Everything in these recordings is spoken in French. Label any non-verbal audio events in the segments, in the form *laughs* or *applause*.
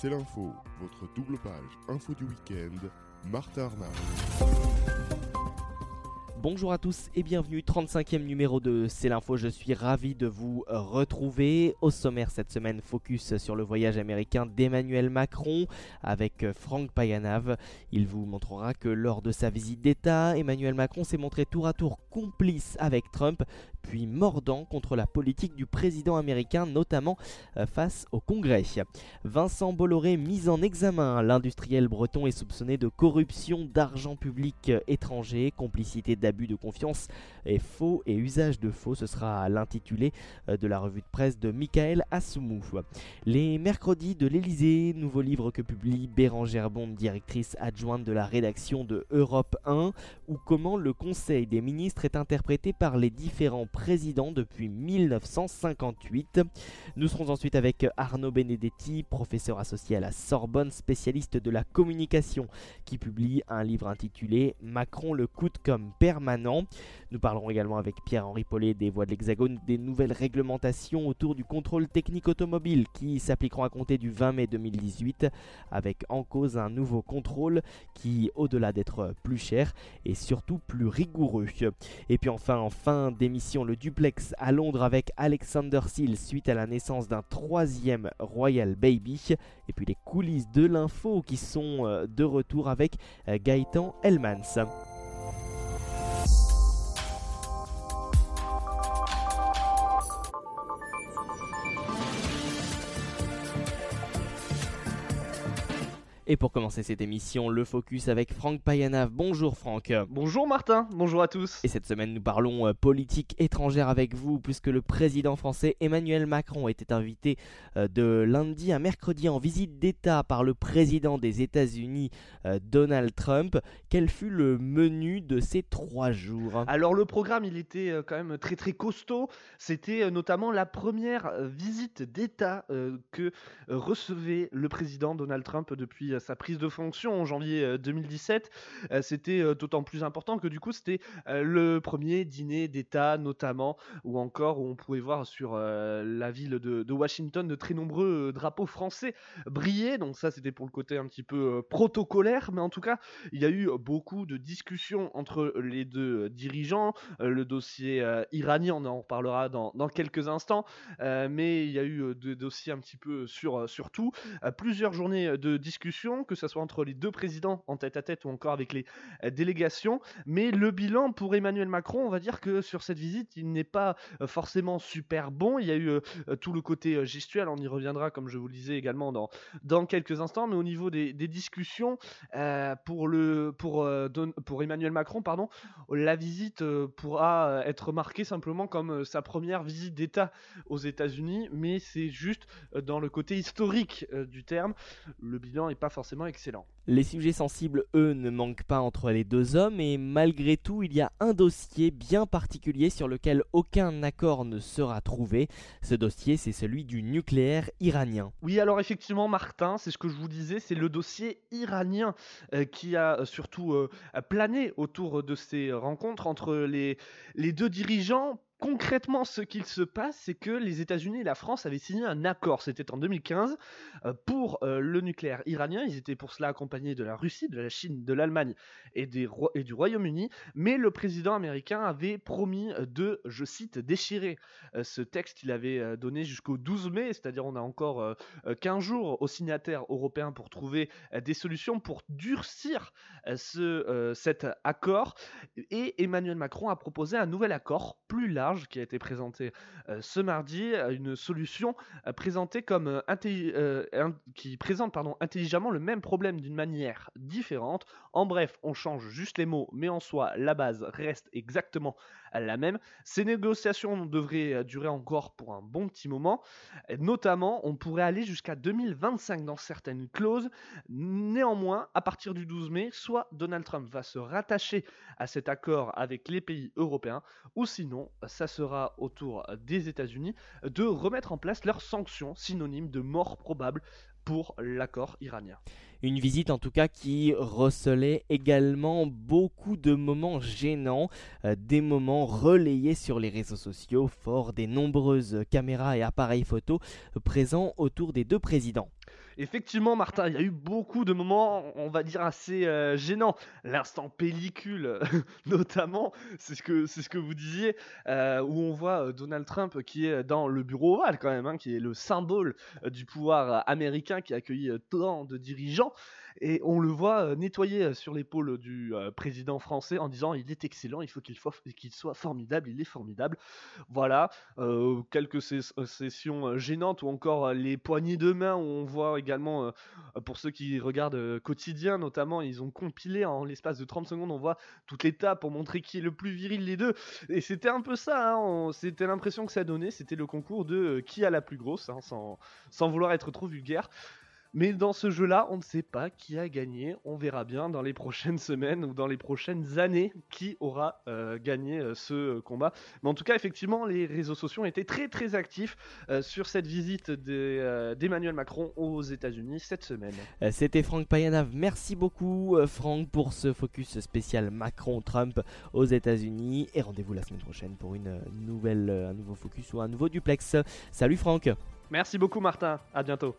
C'est l'info, votre double page info du week-end, Martin Arnaud. Bonjour à tous et bienvenue, 35e numéro de C'est l'info, je suis ravi de vous retrouver. Au sommaire cette semaine, focus sur le voyage américain d'Emmanuel Macron avec Franck Payanav. Il vous montrera que lors de sa visite d'État, Emmanuel Macron s'est montré tour à tour complice avec Trump, puis mordant contre la politique du président américain, notamment euh, face au Congrès. Vincent Bolloré mis en examen. L'industriel breton est soupçonné de corruption d'argent public étranger, complicité d'abus de confiance et faux et usage de faux. Ce sera l'intitulé euh, de la revue de presse de Michael Assoumou. Les mercredis de l'Elysée, nouveau livre que publie Bérangère Bond, directrice adjointe de la rédaction de Europe 1, ou comment le Conseil des ministres est interprété par les différents président depuis 1958. Nous serons ensuite avec Arnaud Benedetti, professeur associé à la Sorbonne, spécialiste de la communication, qui publie un livre intitulé Macron le coûte comme permanent. Nous parlerons également avec Pierre-Henri Paulet des voies de l'Hexagone des nouvelles réglementations autour du contrôle technique automobile qui s'appliqueront à compter du 20 mai 2018 avec en cause un nouveau contrôle qui, au-delà d'être plus cher, est surtout plus rigoureux. Et puis enfin, en fin d'émission, le duplex à Londres avec Alexander Seal suite à la naissance d'un troisième Royal Baby. Et puis les coulisses de l'info qui sont euh, de retour avec euh, Gaëtan Elmans. Et pour commencer cette émission, le focus avec Franck Payanav. Bonjour Franck. Bonjour Martin, bonjour à tous. Et cette semaine, nous parlons euh, politique étrangère avec vous, puisque le président français Emmanuel Macron était invité euh, de lundi à mercredi en visite d'État par le président des États-Unis, euh, Donald Trump. Quel fut le menu de ces trois jours? Alors le programme, il était quand même très très costaud. C'était notamment la première visite d'État que recevait le président Donald Trump depuis sa prise de fonction en janvier 2017, euh, euh, c'était euh, d'autant plus important que du coup c'était le premier dîner d'État notamment, ou encore où on pouvait voir sur la ville de, Washington de très nombreux drapeaux français briller. Donc ça c'était pour le côté un petit peu protocolaire, mais en tout cas il y a eu beaucoup de discussions entre les deux dirigeants. le dossier iranien, on en reparlera dans, quelques instants, mais il y a eu des dossiers un petit peu sur, sur tout. plusieurs journées de discussion que ce soit entre les deux présidents en tête à tête ou encore avec les euh, délégations. Mais le bilan pour Emmanuel Macron, on va dire que sur cette visite, il n'est pas euh, forcément super bon. Il y a eu euh, tout le côté gestuel, on y reviendra comme je vous le disais également dans, dans quelques instants. Mais au niveau des, discussions, pour, le, pour, Emmanuel Macron, pardon, la visite pourra être marquée simplement comme sa première visite d'État aux États-Unis, mais c'est juste dans le côté historique du terme. Le bilan n'est pas forcément excellent. Les sujets sensibles, eux, ne manquent pas entre les deux hommes et malgré tout, il y a un dossier bien particulier sur lequel aucun accord ne sera trouvé. Ce dossier, c'est celui du nucléaire iranien. Oui, alors effectivement, Martin, c'est ce que je vous disais, c'est le dossier iranien euh, qui a surtout euh, plané autour de ces rencontres entre les, les deux dirigeants concrètement, ce qu'il se passe, c'est que les États-Unis et la France avaient signé un accord, c'était en 2015, euh, pour euh, le nucléaire iranien. Ils étaient pour cela accompagnés de la Russie, de la Chine, de l'Allemagne et, du Royaume-Uni. Mais le président américain avait promis de, je cite, déchirer euh, ce texte. Il avait donné jusqu'au 12 mai, c'est-à-dire on a encore 15 jours aux signataires européens pour trouver des solutions pour durcir ce, cet accord. Et Emmanuel Macron a proposé un nouvel accord plus large qui a été présenté euh, ce mardi, une solution euh, présentée comme euh, qui présente pardon, intelligemment le même problème d'une manière différente. En bref, on change juste les mots, mais en soi, la base reste exactement la même. Ces négociations devraient durer encore pour un bon petit moment. Notamment, on pourrait aller jusqu'à 2025 dans certaines clauses. Néanmoins, à partir du 12 mai, soit Donald Trump va se rattacher à cet accord avec les pays européens, ou sinon, ça sera au tour des États-Unis de remettre en place leurs sanctions synonymes de mort probable pour l'accord iranien. Une visite en tout cas qui recelait également beaucoup de moments gênants, euh, des moments relayés sur les réseaux sociaux, fort des nombreuses caméras et appareils photo présents autour des deux présidents. Effectivement, Martin, il y a eu beaucoup de moments, on va dire, assez euh, gênants. L'instant pellicule, *laughs* notamment, c'est ce, que, c'est ce que vous disiez, euh, où on voit euh, Donald Trump qui est dans le bureau ovale, quand même, hein, qui est le symbole du pouvoir américain qui a accueilli tant de dirigeants. Et on le voit euh, nettoyer euh, sur l'épaule du euh, président français en disant il est excellent, il faut qu'il soit formidable, il est formidable. Voilà, quelques sessions gênantes ou encore les poignées de main où on voit également, pour ceux qui regardent quotidien notamment, ils ont compilé en l'espace de 30 secondes, on voit toutes les tables pour montrer qui est le plus viril les deux. Et c'était un peu ça, hein, c'était l'impression que ça donnait, c'était le concours de qui a la plus grosse, hein, sans, sans vouloir être trop vulgaire. Mais dans ce jeu-là, on ne sait pas qui a gagné. On verra bien dans les *laughs* prochaines semaines ou dans les prochaines années qui aura euh, gagné euh, ce combat. Mais en tout cas, effectivement, les réseaux sociaux ont été très très actifs euh, sur cette visite d'Emmanuel Macron aux États-Unis cette semaine. C'était Franck Payanav. Merci beaucoup, Franck, pour ce focus spécial Macron-Trump aux États-Unis. Et rendez-vous la semaine prochaine pour une nouvelle, un nouveau focus ou un nouveau duplex. Salut, Franck. Merci beaucoup, Martin. À bientôt.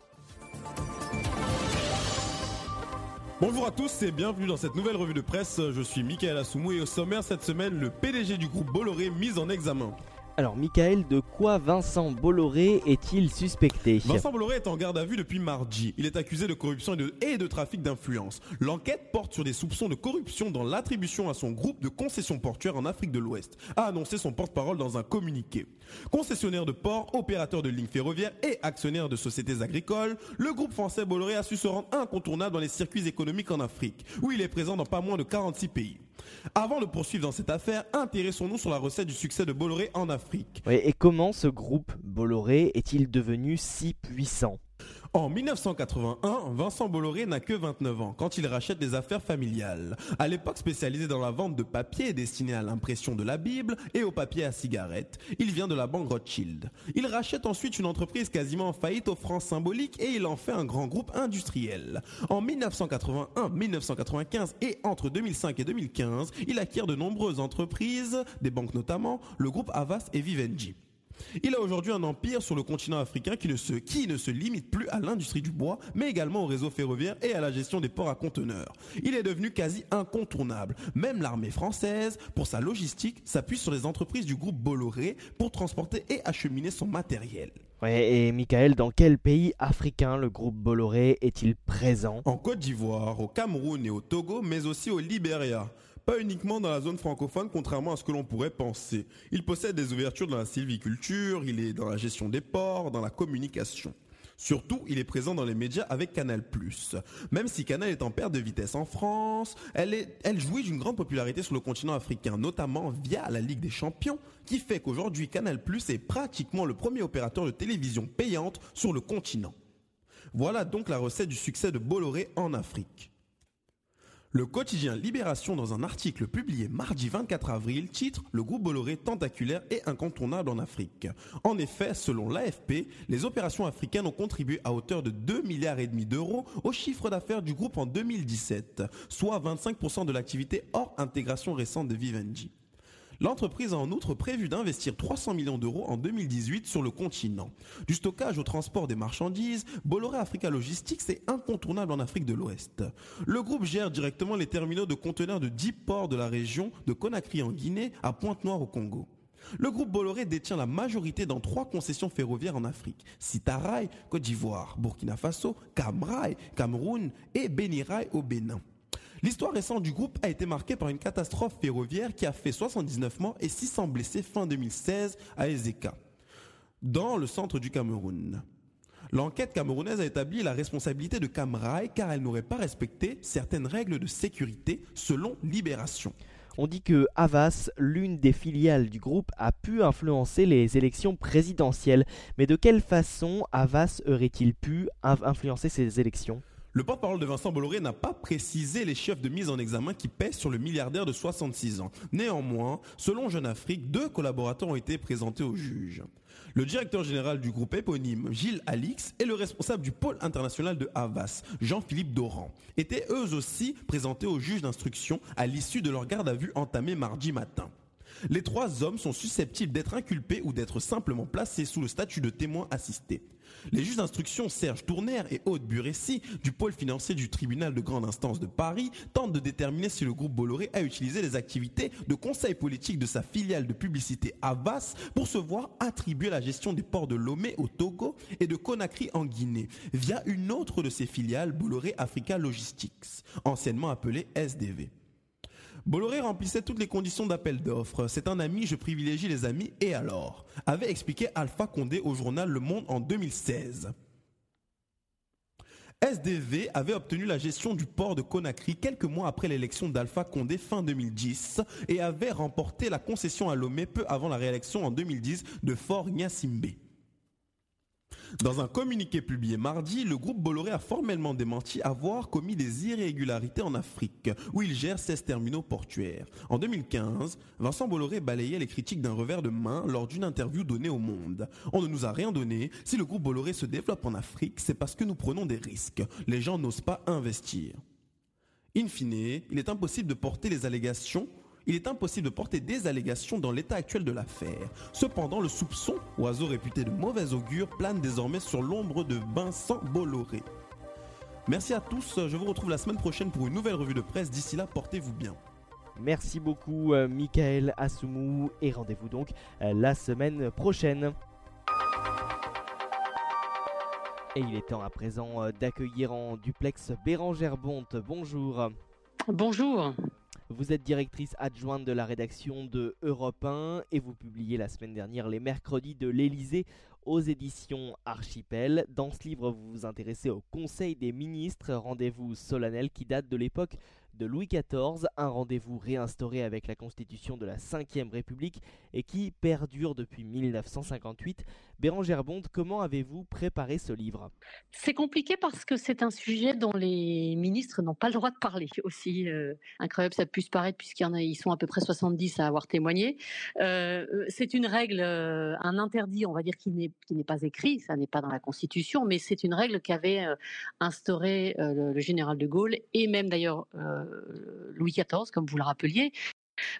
Bonjour à tous et bienvenue dans cette nouvelle revue de presse. Je suis Michael Assoumou et au sommaire cette semaine, le PDG du groupe Bolloré mis en examen. Alors, Michael, de quoi Vincent Bolloré est-il suspecté Vincent Bolloré est en garde à vue depuis mardi. Il est accusé de corruption et de, trafic d'influence. L'enquête porte sur des soupçons de corruption dans l'attribution à son groupe de concessions portuaires en Afrique de l'Ouest, a annoncé son porte-parole dans un communiqué. Concessionnaire de ports, opérateur de lignes ferroviaires et actionnaire de sociétés agricoles, le groupe français Bolloré a su se rendre incontournable dans les circuits économiques en Afrique, où il est présent dans pas moins de 46 pays. Avant de poursuivre dans cette affaire, intéressons-nous sur la recette du succès de Bolloré en Afrique. et comment ce groupe Bolloré est-il devenu si puissant? En 1981, Vincent Bolloré n'a que 29 ans quand il rachète des affaires familiales. À l'époque spécialisé dans la vente de papier destiné à l'impression de la Bible et au papier à cigarettes, il vient de la banque Rothschild. Il rachète ensuite une entreprise quasiment en faillite offrant symbolique et il en fait un grand groupe industriel. En 1981, 1995 et entre 2005 et 2015, il acquiert de nombreuses entreprises, des banques notamment, le groupe Avas et Vivendi. Il a aujourd'hui un empire sur le continent africain qui ne, se, qui ne se limite plus à l'industrie du bois, mais également au réseau ferroviaire et à la gestion des ports à conteneurs. Il est devenu quasi incontournable. Même l'armée française, pour sa logistique, s'appuie sur les entreprises du groupe Bolloré pour transporter et acheminer son matériel. et Michael, dans quel pays africain le groupe Bolloré est-il présent? En Côte d'Ivoire, au Cameroun et au Togo, mais aussi au Libéria pas uniquement dans la zone francophone, contrairement à ce que l'on pourrait penser. Il possède des ouvertures dans la sylviculture, il est dans la gestion des ports, dans la communication. Surtout, il est présent dans les médias avec Canal+. Même si Canal est en perte de vitesse en France, elle, elle jouit d'une grande popularité sur le continent africain, notamment via la Ligue des Champions, qui fait qu'aujourd'hui Canal+, est pratiquement le premier opérateur de télévision payante sur le continent. Voilà donc la recette du succès de Bolloré en Afrique. Le quotidien Libération, dans un article publié mardi 24 avril, titre Le groupe Bolloré tentaculaire et incontournable en Afrique. En effet, selon l'AFP, les opérations africaines ont contribué à hauteur de 2 milliards et demi d'euros au chiffre d'affaires du groupe en 2017, soit 25% de l'activité hors intégration récente de Vivendi. L'entreprise a en outre prévu d'investir 300 millions d'euros en 2018 sur le continent. Du stockage au transport des marchandises, Bolloré Africa Logistics est incontournable en Afrique de l'Ouest. Le groupe gère directement les terminaux de conteneurs de 10 ports de la région de Conakry en Guinée à Pointe-Noire au Congo. Le groupe Bolloré détient la majorité dans trois concessions ferroviaires en Afrique. Sitarail, Côte d'Ivoire, Burkina Faso, Camrail, Cameroun et Benirail au Bénin. L'histoire récente du groupe a été marquée par une catastrophe ferroviaire qui a fait 79 morts et 600 blessés fin 2016 à Ezeka, dans le centre du Cameroun. L'enquête camerounaise a établi la responsabilité de Camrail car elle n'aurait pas respecté certaines règles de sécurité selon Libération. On dit que Havas, l'une des filiales du groupe, a pu influencer les élections présidentielles. Mais de quelle façon Havas aurait-il pu influencer ces élections? Le porte-parole de Vincent Bolloré n'a pas précisé les chefs de mise en examen qui pèsent sur le milliardaire de 66 ans. Néanmoins, selon Jeune Afrique, deux collaborateurs ont été présentés au juge. Le directeur général du groupe éponyme, Gilles Alix, et le responsable du pôle international de Havas, Jean-Philippe Doran, étaient eux aussi présentés au juge d'instruction à l'issue de leur garde à vue entamée mardi matin. Les trois hommes sont susceptibles d'être inculpés ou d'être simplement placés sous le statut de témoin assisté. Les juges d'instruction Serge Tournaire et Aude Buressi du pôle financier du tribunal de grande instance de Paris tentent de déterminer si le groupe Bolloré a utilisé les activités de conseil politique de sa filiale de publicité Avas pour se voir attribuer la gestion des ports de Lomé au Togo et de Conakry en Guinée via une autre de ses filiales Bolloré Africa Logistics, anciennement appelée SDV. Bolloré remplissait toutes les conditions d'appel d'offres. C'est un ami, je privilégie les amis, et alors? Avait expliqué Alpha Condé au journal Le Monde en 2016. SDV avait obtenu la gestion du port de Conakry quelques mois après l'élection d'Alpha Condé fin 2010 et avait remporté la concession à Lomé peu avant la réélection en 2010 de Fort Nyassimbe. Dans un communiqué publié mardi, le groupe Bolloré a formellement démenti avoir commis des irrégularités en Afrique, où il gère 16 terminaux portuaires. En 2015, Vincent Bolloré balayait les critiques d'un revers de main lors d'une interview donnée au Monde. On ne nous a rien donné. Si le groupe Bolloré se développe en Afrique, c'est parce que nous prenons des risques. Les gens n'osent pas investir. In fine, il est impossible de porter les allégations il est impossible de porter des allégations dans l'état actuel de l'affaire. Cependant, le soupçon, oiseau réputé de mauvais augure, plane désormais sur l'ombre de Vincent Bolloré. Merci à tous, je vous retrouve la semaine prochaine pour une nouvelle revue de presse. D'ici là, portez-vous bien. Merci beaucoup, euh, Michael Assoumou, et rendez-vous donc euh, la semaine prochaine. Et il est temps à présent euh, d'accueillir en duplex Bérangère Bonte. Bonjour. Bonjour. Vous êtes directrice adjointe de la rédaction de Europe 1 et vous publiez la semaine dernière les mercredis de l'Elysée aux éditions Archipel. Dans ce livre, vous vous intéressez au Conseil des ministres, rendez-vous solennel qui date de l'époque de Louis XIV, un rendez-vous réinstauré avec la constitution de la Ve République et qui perdure depuis 1958. Bérangère Bond, comment avez-vous préparé ce livre? C'est compliqué parce que c'est un sujet dont les ministres n'ont pas le droit de parler. *laughs* Aussi euh, incroyable ça puisse paraître puisqu'ils ils sont à peu près 70 à avoir témoigné. Euh, c'est une règle, euh, un interdit, on va dire, qui n'est, pas écrit, ça n'est pas dans la Constitution, mais c'est une règle qu'avait instauré le, le, général de Gaulle et même d'ailleurs Louis XIV, comme vous le rappeliez,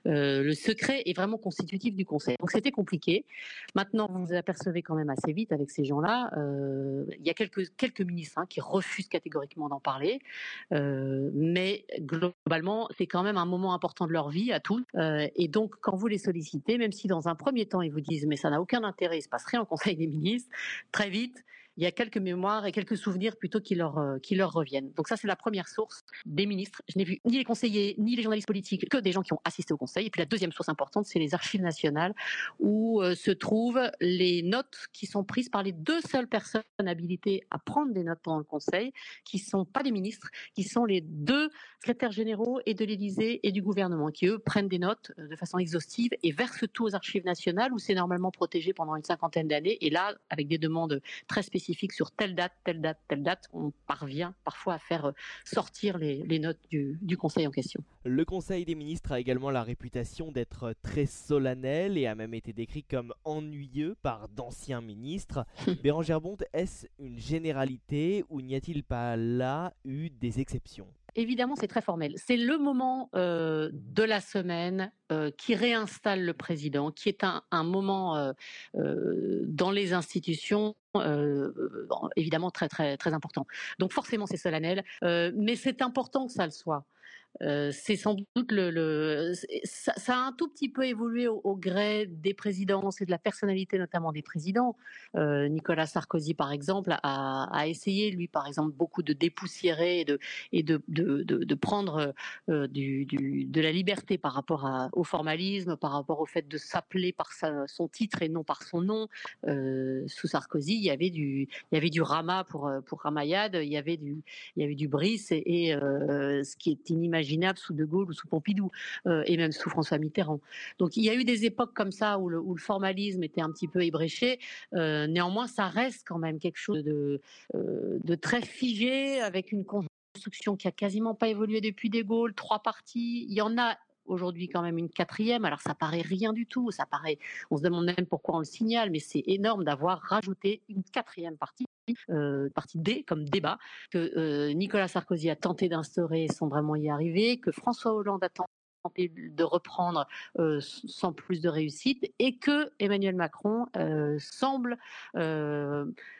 euh, le secret est vraiment constitutif du Conseil. Donc c'était compliqué. Maintenant, vous vous apercevez quand même assez vite avec ces gens-là. Euh, il y a quelques, quelques ministres hein, qui refusent catégoriquement d'en parler. Euh, mais globalement, c'est quand même un moment important de leur vie à tous. et donc, quand vous les sollicitez, même si dans un premier temps, ils vous disent mais ça n'a aucun intérêt, il se passe rien au Conseil des ministres, très vite, il y a quelques mémoires et quelques souvenirs plutôt qui leur, euh, qui leur reviennent. Donc ça, c'est la première source des ministres. Je n'ai vu ni les conseillers, ni les journalistes politiques, que des gens qui ont assisté au Conseil. Et puis la deuxième source importante, c'est les archives nationales, où euh, se trouvent les notes qui sont prises par les deux seules personnes habilitées à prendre des notes pendant le Conseil, qui ne sont pas des ministres, qui sont les deux secrétaires généraux et de l'Élysée et du gouvernement, qui eux prennent des notes euh, de façon exhaustive et versent tout aux archives nationales, où c'est normalement protégé pendant une cinquantaine d'années. Et là, avec des demandes très spécifiques, sur telle date, telle date, telle date, on parvient parfois à faire euh, sortir les, notes du, Conseil en question. Le Conseil des ministres a également la réputation d'être très solennel et a même été décrit comme ennuyeux par d'anciens ministres. *laughs* Bérangère Bonte, est-ce une généralité ou n'y a-t-il pas là eu des exceptions? Évidemment, c'est très formel. C'est le moment de la semaine qui réinstalle le président, qui est un, moment dans les institutions évidemment très important. Donc forcément, c'est solennel, mais c'est important que ça le soit. C'est sans doute le, ça, a un tout petit peu évolué au, gré des présidences et de la personnalité notamment des présidents. Nicolas Sarkozy, par exemple, a, essayé, lui, par exemple, beaucoup de dépoussiérer et de, et de, de, prendre euh, du, de la liberté par rapport au formalisme, par rapport au fait de s'appeler par son titre et non par son nom. sous Sarkozy, il y avait du, il y avait du Rama pour, pour Ramayad, il y avait du, du Brice et ce qui est inimaginable sous De Gaulle ou sous Pompidou, euh, et même sous François Mitterrand. Donc il y a eu des époques comme ça où le, formalisme était un petit peu ébréché. Euh, néanmoins, ça reste quand même quelque chose de, euh, de très figé, avec une construction qui a quasiment pas évolué depuis De Gaulle, trois parties. Il y en a aujourd'hui quand même une quatrième. Alors ça paraît rien du tout, ça paraît. On se demande même pourquoi on le signale, mais c'est énorme d'avoir rajouté une quatrième partie. Euh, partie D comme débat que euh, Nicolas Sarkozy a tenté d'instaurer sans vraiment y arriver, que François Hollande a tenté de reprendre sans plus de réussite et que Emmanuel Macron semble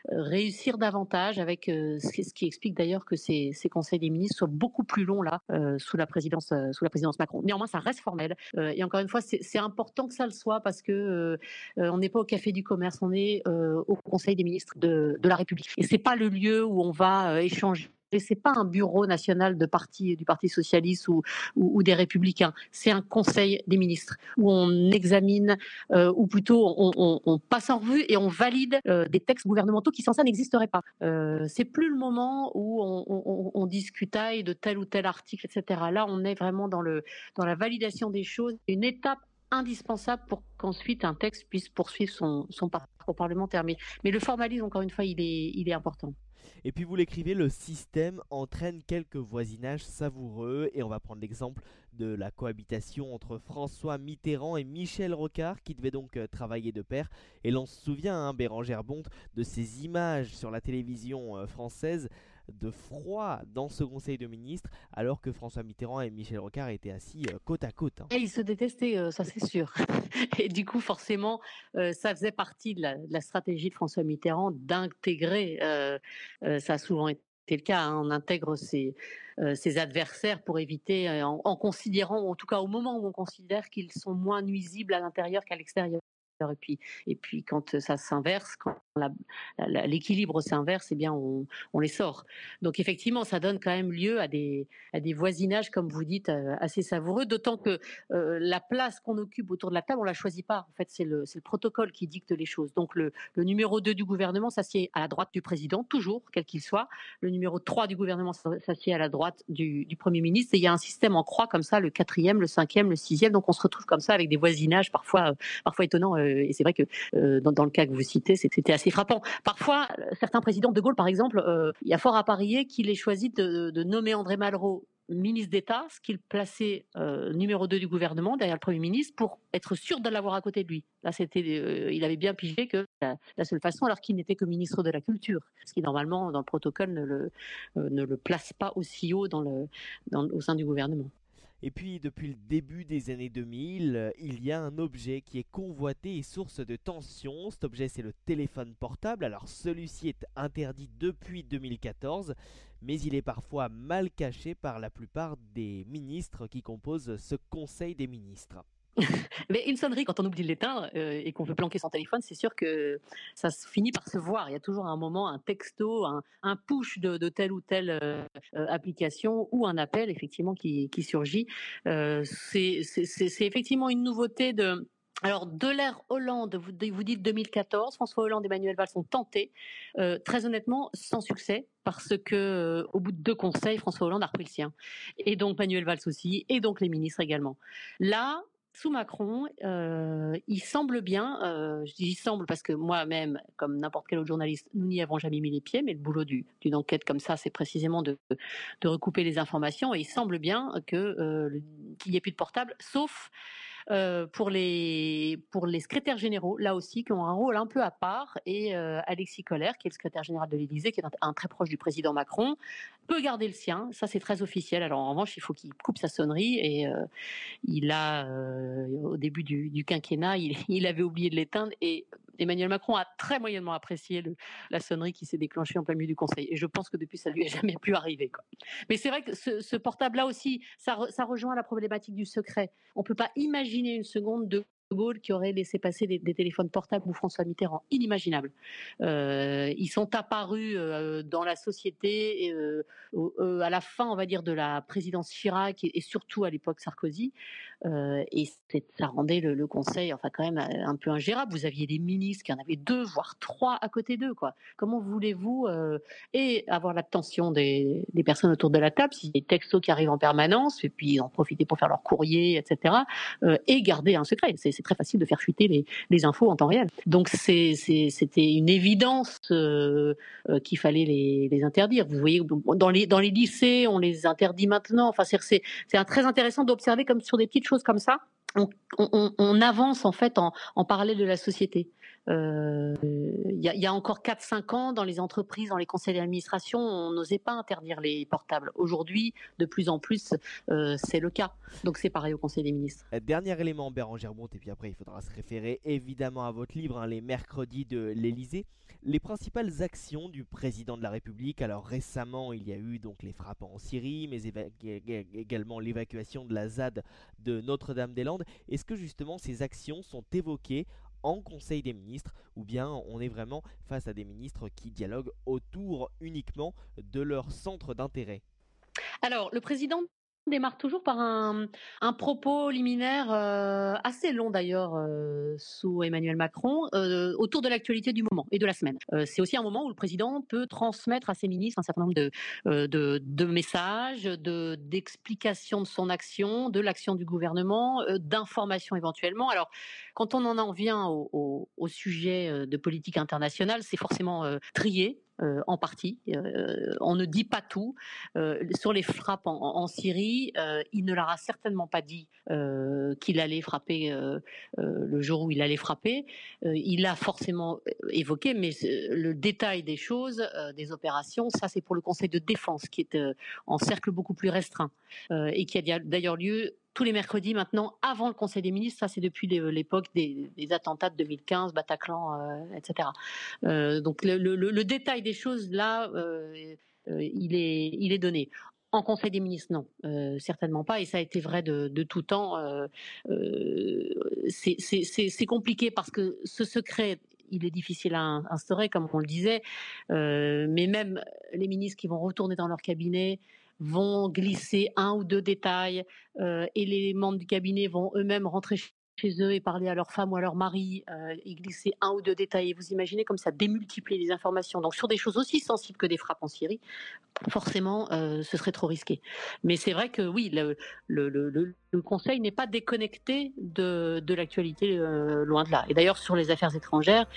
réussir davantage avec ce qui explique d'ailleurs que ces, conseils des ministres soient beaucoup plus longs là sous la présidence sous la présidence Macron. Néanmoins, ça reste formel et encore une fois, c'est important que ça le soit parce que on n'est pas au café du commerce, on est au Conseil des ministres de, de la République et c'est pas le lieu où on va échanger c'est pas un bureau national du Parti socialiste ou, des Républicains. C'est un Conseil des ministres où on examine, euh, ou plutôt on, passe en revue et on valide euh, des textes gouvernementaux qui sans ça n'existeraient pas. Euh, c'est plus le moment où on, on, discutaille de tel ou tel article, etc. Là, on est vraiment dans la validation des choses, une étape indispensable pour qu'ensuite un texte puisse poursuivre son, son parcours parlementaire. Mais, le formalisme, encore une fois, il est important. Et puis vous l'écrivez, le système entraîne quelques voisinages savoureux. Et on va prendre l'exemple de la cohabitation entre François Mitterrand et Michel Rocard, qui devaient donc euh, travailler de pair. Et l'on se souvient, hein, Bérangère Bonte, de ces images sur la télévision euh, française de froid dans ce Conseil de ministres, alors que François Mitterrand et Michel Rocard étaient assis euh, côte à côte. Hein. Et ils se détestaient, euh, ça c'est sûr. *laughs* et du coup, forcément, euh, ça faisait partie de la, stratégie de François Mitterrand d'intégrer, ça a souvent été le cas, hein, on intègre ses, adversaires pour éviter, en, en, considérant, en tout cas au moment où on considère qu'ils sont moins nuisibles à l'intérieur qu'à l'extérieur. Et puis, et puis quand ça s'inverse, quand l'équilibre s'inverse, eh bien on, les sort. Donc effectivement, ça donne quand même lieu à des, voisinages, comme vous dites, euh, assez savoureux. D'autant que euh, la place qu'on occupe autour de la table, on la choisit pas. En fait, c'est le, le, protocole qui dicte les choses. Donc le, numéro 2 du gouvernement s'assied à la droite du président, toujours, quel qu'il soit. Le numéro 3 du gouvernement s'assied à la droite du, Premier ministre. Et il y a un système en croix comme ça, le quatrième, le cinquième, le sixième. Donc on se retrouve comme ça avec des voisinages parfois, parfois étonnants euh, et c'est vrai que euh, dans, le cas que vous citez, c'était assez frappant. Parfois, certains présidents, De Gaulle par exemple, euh, il y a fort à parier qu'il ait choisi de, nommer André Malraux ministre d'État, ce qu'il plaçait numéro 2 du gouvernement derrière le Premier ministre pour être sûr de l'avoir à côté de lui. Là, c'était, il avait bien pigé que la, seule façon, alors qu'il n'était que ministre de la Culture, ce qui normalement dans le protocole ne le, ne le place pas aussi haut dans le, au sein du gouvernement. Et puis depuis le début des années 2000, euh, il y a un objet qui est convoité et source de tension. Cet objet c'est le téléphone portable. Alors celui-ci est interdit depuis 2014, mais il est parfois mal caché par la plupart des ministres qui composent ce Conseil des ministres. *laughs* Mais une sonnerie, quand on oublie de l'éteindre euh, et qu'on veut planquer son téléphone, c'est sûr que ça finit par se voir. Il y a toujours un moment, un texto, un, push de, telle ou telle euh, euh, application ou un appel effectivement qui, surgit. c'est effectivement une nouveauté de, alors, de l'ère Hollande, vous, vous, dites 2014, François Hollande et Emmanuel Valls ont tenté, très honnêtement, sans succès, parce que au bout de deux conseils, François Hollande a repris le sien. Et donc Manuel Valls aussi, et donc les ministres également. Là, sous Macron, euh, il semble bien, euh, je dis il semble parce que moi-même, comme n'importe quel autre journaliste, nous n'y avons jamais mis les pieds, mais le boulot d'une enquête comme ça, c'est précisément de, recouper les informations, et il semble bien euh, qu'il n'y ait plus de portable, sauf euh, pour, les, pour les secrétaires généraux, là aussi, qui ont un rôle un peu à part. Et euh, Alexis Collère, qui est le secrétaire général de l'Élysée, qui est un, très proche du président Macron, peut garder le sien. Ça, c'est très officiel. Alors, en revanche, il faut qu'il coupe sa sonnerie. Et euh, il a, au début du, du quinquennat, il, *laughs* il, avait oublié de l'éteindre. Et Emmanuel Macron a très moyennement apprécié la sonnerie qui s'est déclenchée en plein milieu du Conseil. Et je pense que depuis, ça lui est *laughs* jamais plus arrivé. Mais c'est vrai que ce, portable-là aussi, ça, rejoint la problématique du secret. On ne peut pas imaginer une seconde de Gaulle qui aurait laissé passer des, téléphones portables ou François Mitterrand. Inimaginable. Euh, ils sont apparus euh, dans la société euh, à la fin, on va dire, de la présidence Chirac et, surtout à l'époque Sarkozy. Et ça rendait le, Conseil, enfin quand même, un peu ingérable. Vous aviez des ministres qui en avaient deux, voire trois à côté d'eux. Quoi. Comment voulez-vous et avoir l'attention des, des, personnes autour de la table, si des textos qui arrivent en permanence, et puis en profiter pour faire leur courrier, etc., et garder un secret? C'est très facile de faire fuiter les, infos en temps réel. Donc c'était une évidence euh, euh, qu'il fallait les, interdire. Vous voyez, dans les, dans les lycées, on les interdit maintenant. Enfin, c'est très intéressant d'observer comme sur des petites choses comme ça, on, avance en fait en, en parallèle de la société. Il y, a encore 4-5 ans, dans les entreprises, dans les conseils d'administration, on n'osait pas interdire les portables. Aujourd'hui, de plus en plus, c'est le cas. Donc c'est pareil au Conseil des ministres. Dernier élément, Bérangère Monte, et puis après, il faudra se référer évidemment à votre livre, hein, Les mercredis de l'Elysée. Les principales actions du président de la République, alors récemment il y a eu donc les frappes en Syrie, mais également l'évacuation de la ZAD de Notre-Dame-des-Landes. Est-ce que justement ces actions sont évoquées en Conseil des ministres ou bien on est vraiment face à des ministres qui dialoguent autour uniquement de leur centre d'intérêt. Alors, le président démarre toujours par un, propos liminaire euh, assez long d'ailleurs euh, sous Emmanuel Macron euh, autour de l'actualité du moment et de la semaine. c'est aussi un moment où le président peut transmettre à ses ministres un certain nombre de, messages, de, d'explications de son action, de l'action du gouvernement, d'informations éventuellement. Alors, quand on en vient au, au sujet de politique internationale, c'est forcément trié euh, en partie. Euh, on ne dit pas tout. Euh, sur les frappes en, Syrie, il ne leur a certainement pas dit qu'il allait frapper le jour où il allait frapper. il l'a forcément évoqué, mais le détail des choses, des opérations, ça c'est pour le Conseil de défense qui est en cercle beaucoup plus restreint et qui a d'ailleurs lieu tous les mercredis maintenant avant le Conseil des ministres. Ça, c'est depuis l'époque des, attentats de 2015, Bataclan, euh, etc. Euh, donc le, détail des choses là, euh, il est donné. En Conseil des ministres, non, certainement pas. Et ça a été vrai de, tout temps. c'est compliqué parce que ce secret, il est difficile à instaurer, comme on le disait. mais même les ministres qui vont retourner dans leur cabinet, vont glisser un ou deux détails euh, et les membres du cabinet vont eux-mêmes rentrer chez eux et parler à leur femme ou à leur mari euh, et glisser un ou deux détails. Et vous imaginez comme ça démultiplier les informations. Donc sur des choses aussi sensibles que des frappes en Syrie, forcément, euh, ce serait trop risqué. Mais c'est vrai que oui, le Conseil n'est pas déconnecté de, de l'actualité, loin de là. Et d'ailleurs, sur les affaires étrangères,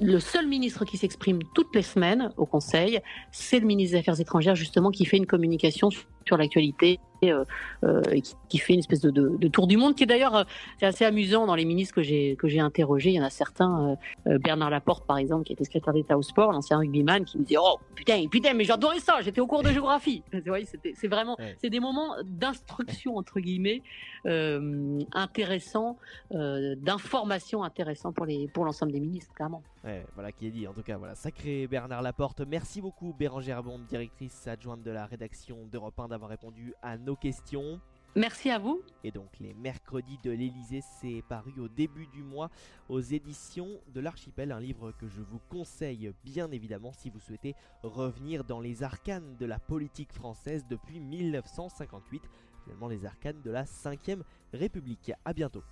le seul ministre qui s'exprime toutes les semaines au Conseil, c'est le ministre des Affaires étrangères, justement, qui fait une communication sur l'actualité euh, euh, qui, fait une espèce de, tour du monde, qui est d'ailleurs euh, c'est assez amusant dans les ministres que j'ai que j'ai interrogés. Il y en a certains, Bernard Laporte par exemple, qui était secrétaire d'État au sport, l'ancien rugbyman, qui me dit oh putain putain mais j'adorais ça, j'étais au cours de géographie. *laughs* c'est vraiment c'est des moments d'instruction entre guillemets intéressants, d'information intéressants pour les pour l'ensemble des ministres clairement. voilà qui est dit. En tout cas, voilà, sacré Bernard Laporte. Merci beaucoup Bérangère Bond, directrice adjointe de la rédaction d'Europe 1 d'avoir répondu à nos questions. Merci à vous. Et donc les mercredis de l'Elysée, c'est paru au début du mois aux éditions de l'Archipel, un livre que je vous conseille bien évidemment si vous souhaitez revenir dans les arcanes de la politique française depuis 1958, finalement les arcanes de la 5ème République. A bientôt.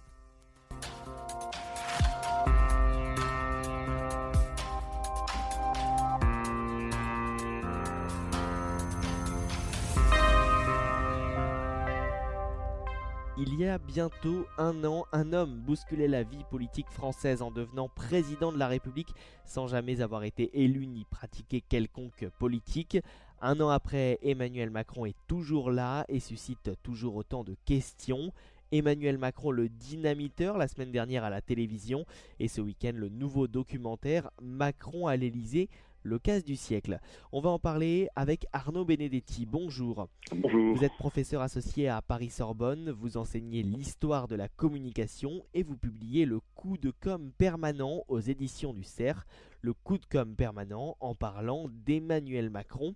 Il y a bientôt un an, un homme bousculait la vie politique française en devenant président de la République sans jamais avoir été élu ni pratiqué quelconque politique. Un an après, Emmanuel Macron est toujours là et suscite toujours autant de questions. Emmanuel Macron le dynamiteur la semaine dernière à la télévision et ce week-end le nouveau documentaire Macron à l'Elysée le casse du siècle. On va en parler avec Arnaud Benedetti. Bonjour. Bonjour. Vous êtes professeur associé à Paris-Sorbonne, vous enseignez l'histoire de la communication et vous publiez le coup de com permanent aux éditions du CERF, le coup de com permanent en parlant d'Emmanuel Macron.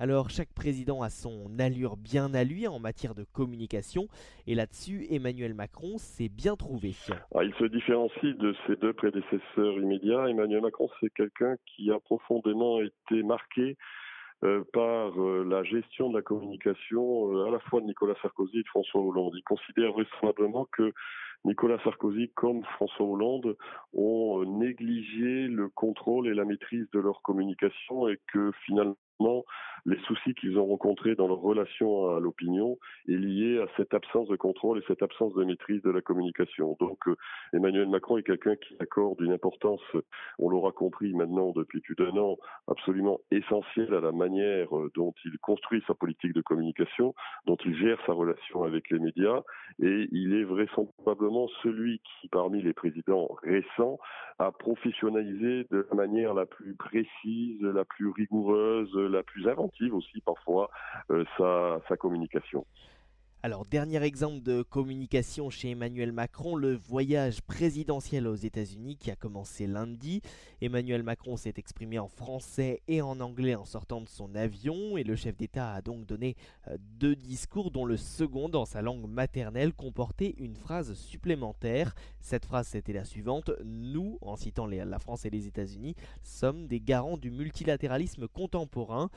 Alors chaque président a son allure bien à lui en matière de communication et là-dessus Emmanuel Macron s'est bien trouvé. Il se différencie de ses deux prédécesseurs immédiats. Emmanuel Macron c'est quelqu'un qui a profondément été marqué euh, par euh, la gestion de la communication euh, à la fois de Nicolas Sarkozy et de François Hollande. Il considère vraisemblablement que Nicolas Sarkozy comme François Hollande ont négligé le contrôle et la maîtrise de leur communication et que finalement les soucis qu'ils ont rencontrés dans leur relation à l'opinion est lié à cette absence de contrôle et cette absence de maîtrise de la communication. Donc euh, Emmanuel Macron est quelqu'un qui accorde une importance, on l'aura compris maintenant depuis plus d'un an, absolument essentielle à la manière euh, dont il construit sa politique de communication, dont il gère sa relation avec les médias, et il est vraisemblablement celui qui, parmi les présidents récents, a professionnalisé de la manière la plus précise, la plus rigoureuse, la plus inventive aussi parfois euh, sa, sa communication. Alors, dernier exemple de communication chez Emmanuel Macron, le voyage présidentiel aux États-Unis qui a commencé lundi. Emmanuel Macron s'est exprimé en français et en anglais en sortant de son avion et le chef d'État a donc donné euh, deux discours dont le second dans sa langue maternelle comportait une phrase supplémentaire. Cette phrase c'était la suivante Nous, en citant la France et les États-Unis, sommes des garants du multilatéralisme contemporain.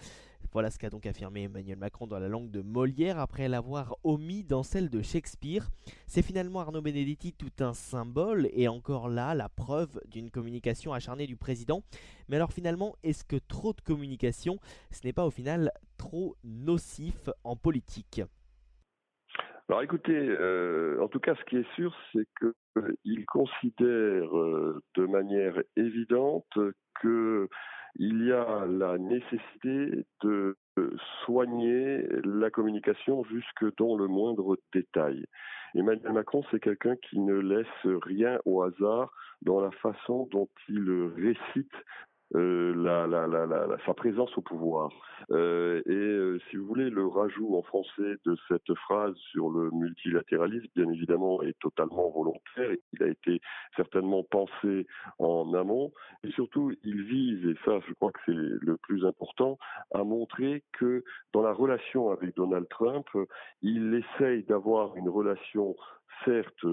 Voilà ce qu'a donc affirmé Emmanuel Macron dans la langue de Molière après l'avoir omis dans celle de Shakespeare. C'est finalement Arnaud Benedetti tout un symbole et encore là la preuve d'une communication acharnée du président. Mais alors finalement, est-ce que trop de communication, ce n'est pas au final trop nocif en politique? Alors écoutez, euh, en tout cas, ce qui est sûr, c'est qu'il euh, considère euh, de manière évidente que il y a la nécessité de soigner la communication jusque dans le moindre détail. Emmanuel Macron, c'est quelqu'un qui ne laisse rien au hasard dans la façon dont il récite euh, sa présence au pouvoir. Euh, et euh, si vous voulez, le rajout en français de cette phrase sur le multilatéralisme, bien évidemment, est totalement volontaire. Il a été certainement pensé en amont. Et surtout, il vise, et ça, je crois que c'est le plus important, à montrer que dans la relation avec Donald Trump, il essaye d'avoir une relation certes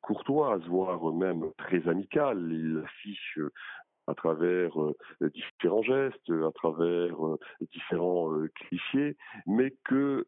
courtoise, voire même très amicale. Il affiche à travers euh, différents gestes, à travers euh, différents euh, clichés, mais que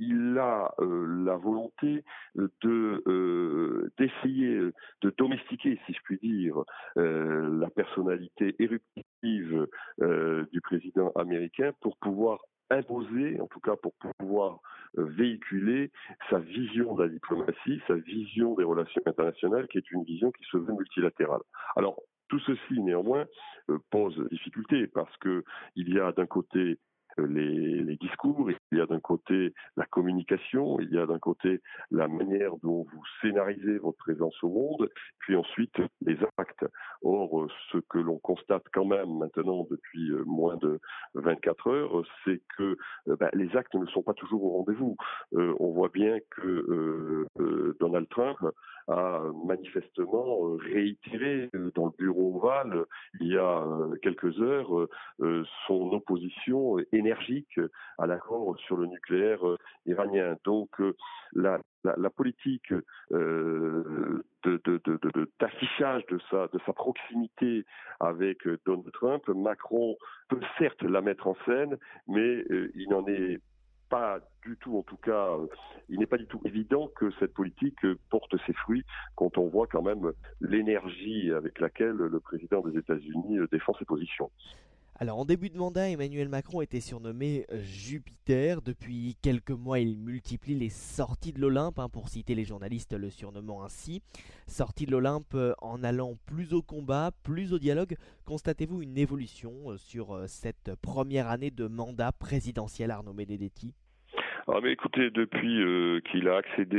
il a la volonté de d'essayer de domestiquer, si je puis dire, la personnalité éruptive du président américain pour pouvoir imposer, en tout cas pour pouvoir véhiculer sa vision de la diplomatie, sa vision des relations internationales, qui est une vision qui se veut multilatérale. Alors, tout ceci, néanmoins, euh, pose difficulté parce que il y a d'un côté les, discours, il y a d'un côté la communication, il y a d'un côté la manière dont vous scénarisez votre présence au monde, puis ensuite les actes. Or, ce que l'on constate quand même maintenant depuis euh, moins de 24 heures, c'est que euh, bah, les actes ne sont pas toujours au rendez-vous. Euh, on voit bien que Donald Trump a manifestement réitéré dans le bureau ovale il y a quelques heures son opposition énergique énergique à l'accord sur le nucléaire euh, iranien. Donc euh, la, la, politique euh, d'affichage de, de, sa, de sa proximité avec Donald Trump, Macron peut certes la mettre en scène, mais il n'en est pas du tout, en tout cas, il n'est pas du tout évident que cette politique porte ses fruits quand on voit quand même l'énergie avec laquelle le président des États-Unis défend ses positions. Alors en début de mandat, Emmanuel Macron était surnommé euh, Jupiter. Depuis quelques mois, il multiplie les sorties de l'Olympe, hein, pour citer les journalistes le surnommant ainsi. Sorties de l'Olympe euh, en allant plus au combat, plus au dialogue. Constatez-vous une évolution euh, sur cette première année de mandat présidentiel Arnaud Benedetti? Ah mais écoutez, depuis qu'il a accédé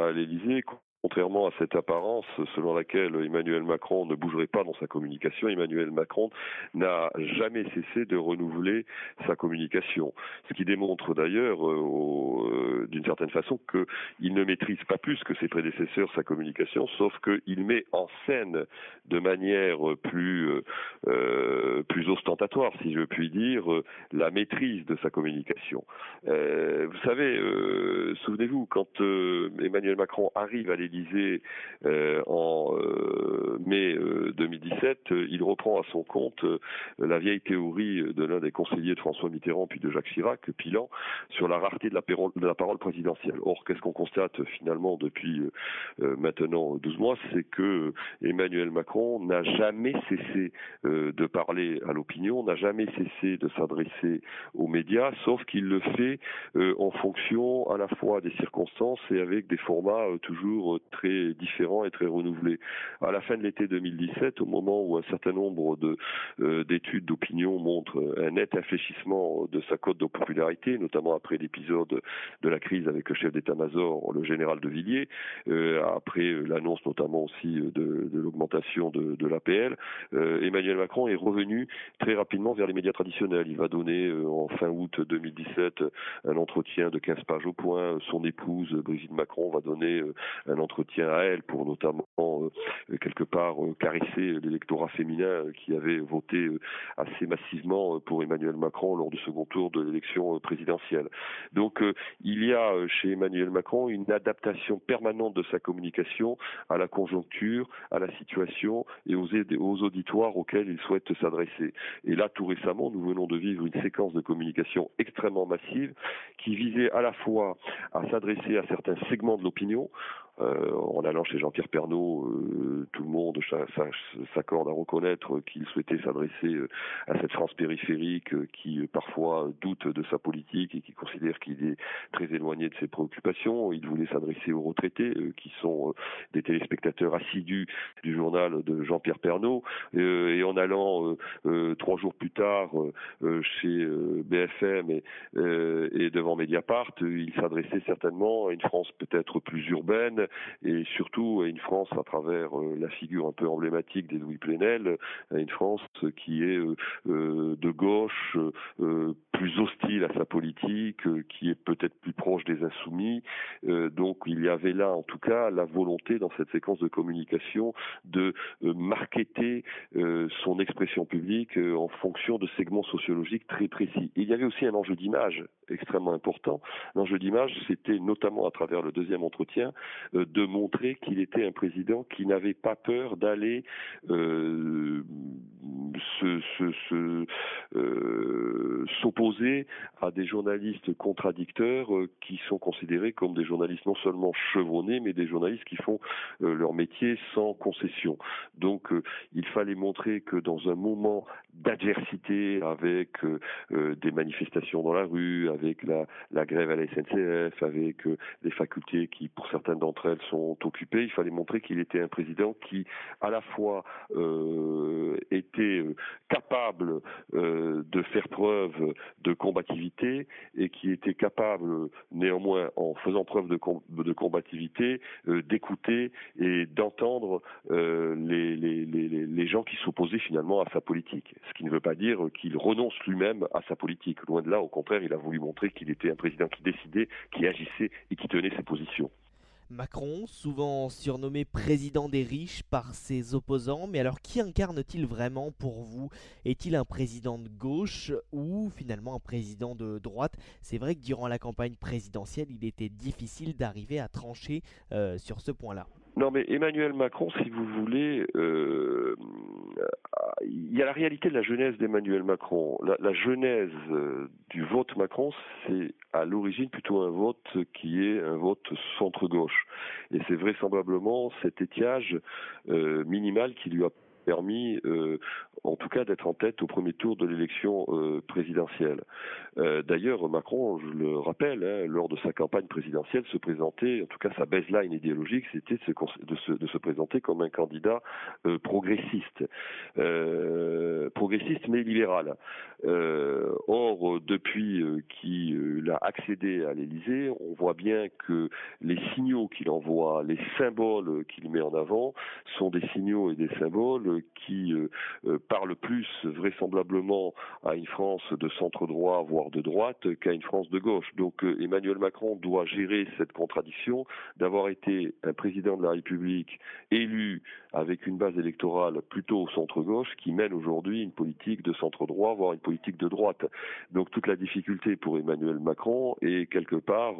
à l'Élysée, Contrairement à cette apparence selon laquelle Emmanuel Macron ne bougerait pas dans sa communication, Emmanuel Macron n'a jamais cessé de renouveler sa communication. Ce qui démontre d'ailleurs, euh, euh, d'une certaine façon, qu'il ne maîtrise pas plus que ses prédécesseurs sa communication, sauf qu'il met en scène de manière plus, euh, plus ostentatoire, si je puis dire, la maîtrise de sa communication. vous savez, souvenez-vous, quand Emmanuel Macron arrive à l'Élysée, déguisé en mai 2017, il reprend à son compte la vieille théorie de l'un des conseillers de François Mitterrand puis de Jacques Chirac, Pilan, sur la rareté de la, de la parole présidentielle. Or, qu'est-ce qu'on constate finalement depuis maintenant 12 mois C'est que Emmanuel Macron n'a jamais cessé de parler à l'opinion, n'a jamais cessé de s'adresser aux médias, sauf qu'il le fait euh, en fonction à la fois des circonstances et avec des formats euh, toujours très différents et très renouvelés. À la fin de l'été 2017, au moment où un certain nombre de euh, d'études d'opinion montrent un net infléchissement de sa cote de popularité, notamment après l'épisode de la crise avec le chef d'état-major, le général de Villiers, après l'annonce notamment aussi de, l'augmentation de, l'APL, Emmanuel Macron est revenu très rapidement vers les médias traditionnels. Il va donner en fin août 2017 un entretien de 15 pages au point. Son épouse, Brigitte Macron, va donner euh, un entretien à elle pour notamment euh, quelque part euh, caresser l'électorat féminin qui avait voté assez massivement pour Emmanuel Macron lors du second tour de l'élection présidentielle. Donc il y a chez Emmanuel Macron une adaptation permanente de sa communication à la conjoncture, à la situation et aux, aux auditoires auxquels il souhaite s'adresser. Et là, tout récemment, nous venons de vivre une séquence de communication extrêmement massive qui visait à la fois à s'adresser à certains segments de l'opinion, euh, en allant chez Jean-Pierre Pernaud, euh, tout le monde s'accorde à reconnaître qu'il souhaitait s'adresser euh, à cette France périphérique qui parfois doute de sa politique et qui considère qu'il est très éloigné de ses préoccupations. Il voulait s'adresser aux retraités qui sont des téléspectateurs assidus du journal de Jean-Pierre Pernaud. et en allant trois jours plus tard chez BFM et, et devant Mediapart, il s'adressait certainement à une France peut-être plus urbaine, et surtout une France à travers euh, la figure un peu emblématique d'Edoui Plenel, une France qui est euh, euh, de gauche, plus hostile à sa politique, qui est peut-être plus proche des insoumis. donc il y avait là en tout cas la volonté dans cette séquence de communication de marketer son expression publique en fonction de segments sociologiques très précis. il y avait aussi un enjeu d'image extrêmement important. L'enjeu d'image, c'était notamment à travers le deuxième entretien euh, de montrer qu'il était un président qui n'avait pas peur d'aller euh, euh, s'opposer à des journalistes contradicteurs qui sont considérés comme des journalistes non seulement chevronnés, mais des journalistes qui font leur métier sans concession. Donc il fallait montrer que dans un moment d'adversité, avec des manifestations dans la rue, avec la, la grève à la SNCF, avec les facultés qui, pour certaines d'entre elles sont occupées. Il fallait montrer qu'il était un président qui, à la fois, euh, était euh, capable euh, de faire preuve de combativité et qui était capable, néanmoins, en faisant preuve de, de combativité, d'écouter et d'entendre les, les, les gens qui s'opposaient finalement à sa politique. Ce qui ne veut pas dire qu'il renonce lui-même à sa politique. Loin de là, au contraire, il a voulu montrer qu'il était un président qui décidait, qui agissait et qui tenait ses positions. Macron, souvent surnommé président des riches par ses opposants, mais alors qui incarne-t-il vraiment pour vous? Est-il un président de gauche ou finalement un président de droite? C'est vrai que durant la campagne présidentielle, il était difficile d'arriver à trancher euh, sur ce point-là. Non, mais Emmanuel Macron, si vous voulez, euh, il y a la réalité de la genèse d'Emmanuel Macron. La, genèse euh, du vote Macron, c'est à l'origine plutôt un vote qui est un vote centre-gauche. Et c'est vraisemblablement cet étiage euh, minimal qui lui a permis, euh, en tout cas, d'être en tête au premier tour de l'élection euh, présidentielle. Euh, d'ailleurs, Macron, je le rappelle, hein, lors de sa campagne présidentielle, se présentait, en tout cas sa baseline idéologique, c'était de se, de se, présenter comme un candidat progressiste, progressiste mais libéral. or, depuis qu'il a accédé à l'Élysée, on voit bien que les signaux qu'il envoie, les symboles qu'il met en avant, sont des signaux et des symboles qui parle plus vraisemblablement à une France de centre droit, voire de droite, qu'à une France de gauche. Donc Emmanuel Macron doit gérer cette contradiction d'avoir été un président de la République élu avec une base électorale plutôt au centre-gauche qui mène aujourd'hui une politique de centre-droit, voire une politique de droite. Donc toute la difficulté pour Emmanuel Macron est quelque part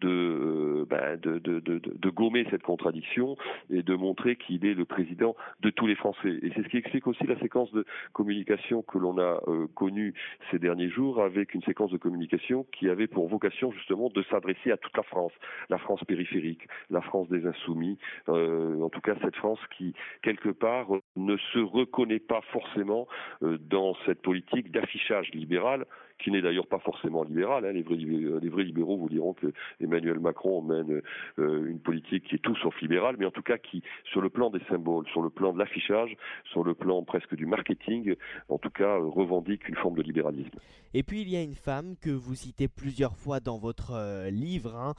ben, de, de gommer cette contradiction et de montrer qu'il est le président de tous les Français. Et c'est ce qui explique aussi la séquence de communication que l'on a euh, connue ces derniers jours, avec une séquence de communication qui avait pour vocation justement de s'adresser à toute la France, la France périphérique, la France des insoumis, euh, en tout cas cette France qui, quelque part, ne se reconnaît pas forcément euh, dans cette politique d'affichage libéral qui n'est d'ailleurs pas forcément libéral. Hein. Les, vrais, les, vrais, libéraux vous diront que Emmanuel Macron mène euh, une politique qui est tout sauf libérale, mais en tout cas qui, sur le plan des symboles, sur le plan de l'affichage, sur le plan presque du marketing, en tout cas euh, revendique une forme de libéralisme. Et puis il y a une femme que vous citez plusieurs fois dans votre euh, livre, hein,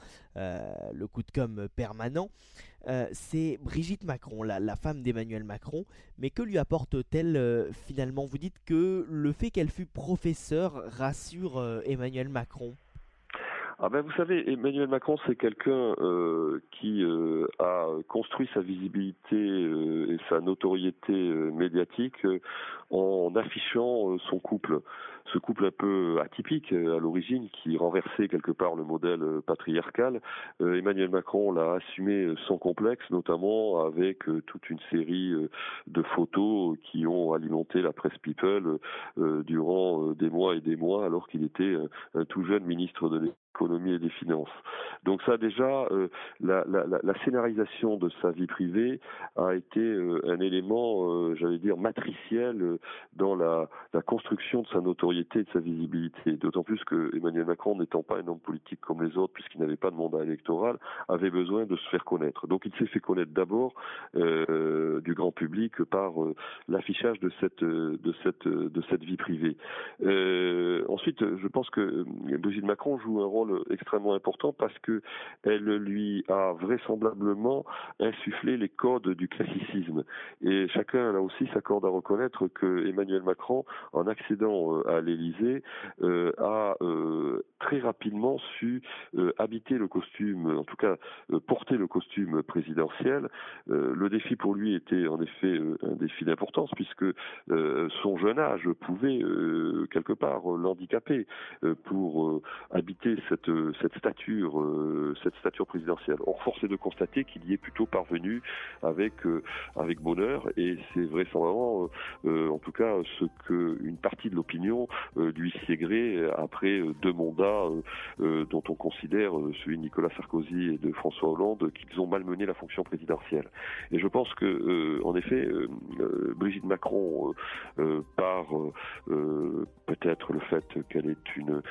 Le coup de com permanent. C'est Brigitte Macron, la, femme d'Emmanuel Macron. Mais que lui apporte-t-elle finalement? Vous dites que le fait qu'elle fut professeure sur euh, Emmanuel Macron. Ah ben vous savez, Emmanuel Macron, c'est quelqu'un euh, qui euh, a construit sa visibilité et sa notoriété médiatique en affichant son couple ce couple un peu atypique euh, à l'origine qui renversait quelque part le modèle euh, patriarcal. Euh, Emmanuel Macron l'a assumé sans complexe, notamment avec toute une série de photos qui ont alimenté la presse People durant des mois et des mois alors qu'il était un tout jeune ministre de l'économie et des finances. Donc ça déjà, la, la, scénarisation de sa vie privée a été un élément, j'allais dire, matriciel dans la, construction de sa notoriété de sa visibilité. D'autant plus que Emmanuel Macron, n'étant pas un homme politique comme les autres, puisqu'il n'avait pas de mandat électoral, avait besoin de se faire connaître. Donc il s'est fait connaître d'abord euh, du grand public par euh, l'affichage de cette de cette de cette vie privée. Euh, ensuite, je pense que Brigitte Macron joue un rôle extrêmement important parce que elle lui a vraisemblablement insufflé les codes du classicisme. Et chacun là aussi s'accorde à reconnaître que Emmanuel Macron, en accédant à l'Élysée, euh, a euh, très rapidement su euh, habiter le costume, en tout cas porter le costume présidentiel. le défi pour lui était en effet un défi d'importance puisque son jeune âge pouvait quelque part l'handicaper pour habiter cette cette stature cette stature présidentielle. Or force est de constater qu'il y est plutôt parvenu avec avec bonheur et c'est vraisemblablement en tout cas ce que une partie de l'opinion euh, lui gré euh, après euh, deux mandats dont on considère, celui de Nicolas Sarkozy et de François Hollande, qu'ils ont malmené la fonction présidentielle. Et je pense que, en effet, Brigitte Macron, par peut-être le fait qu'elle est une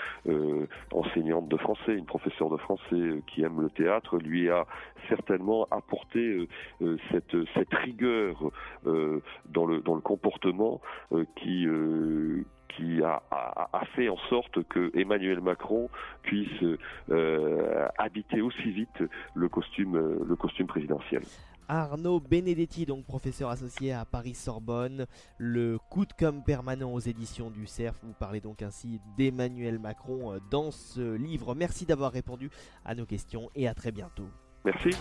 enseignante de français, une professeure de français qui aime le théâtre, lui a certainement apporté cette, cette rigueur dans le dans le comportement qui qui a, fait en sorte que Emmanuel Macron puisse euh, habiter aussi vite le costume, le costume présidentiel. Arnaud Benedetti, donc professeur associé à Paris Sorbonne, le coup de com permanent aux éditions du CERF. Vous parlez donc ainsi d'Emmanuel Macron euh, dans ce livre. Merci d'avoir répondu à nos questions et à très bientôt. Merci.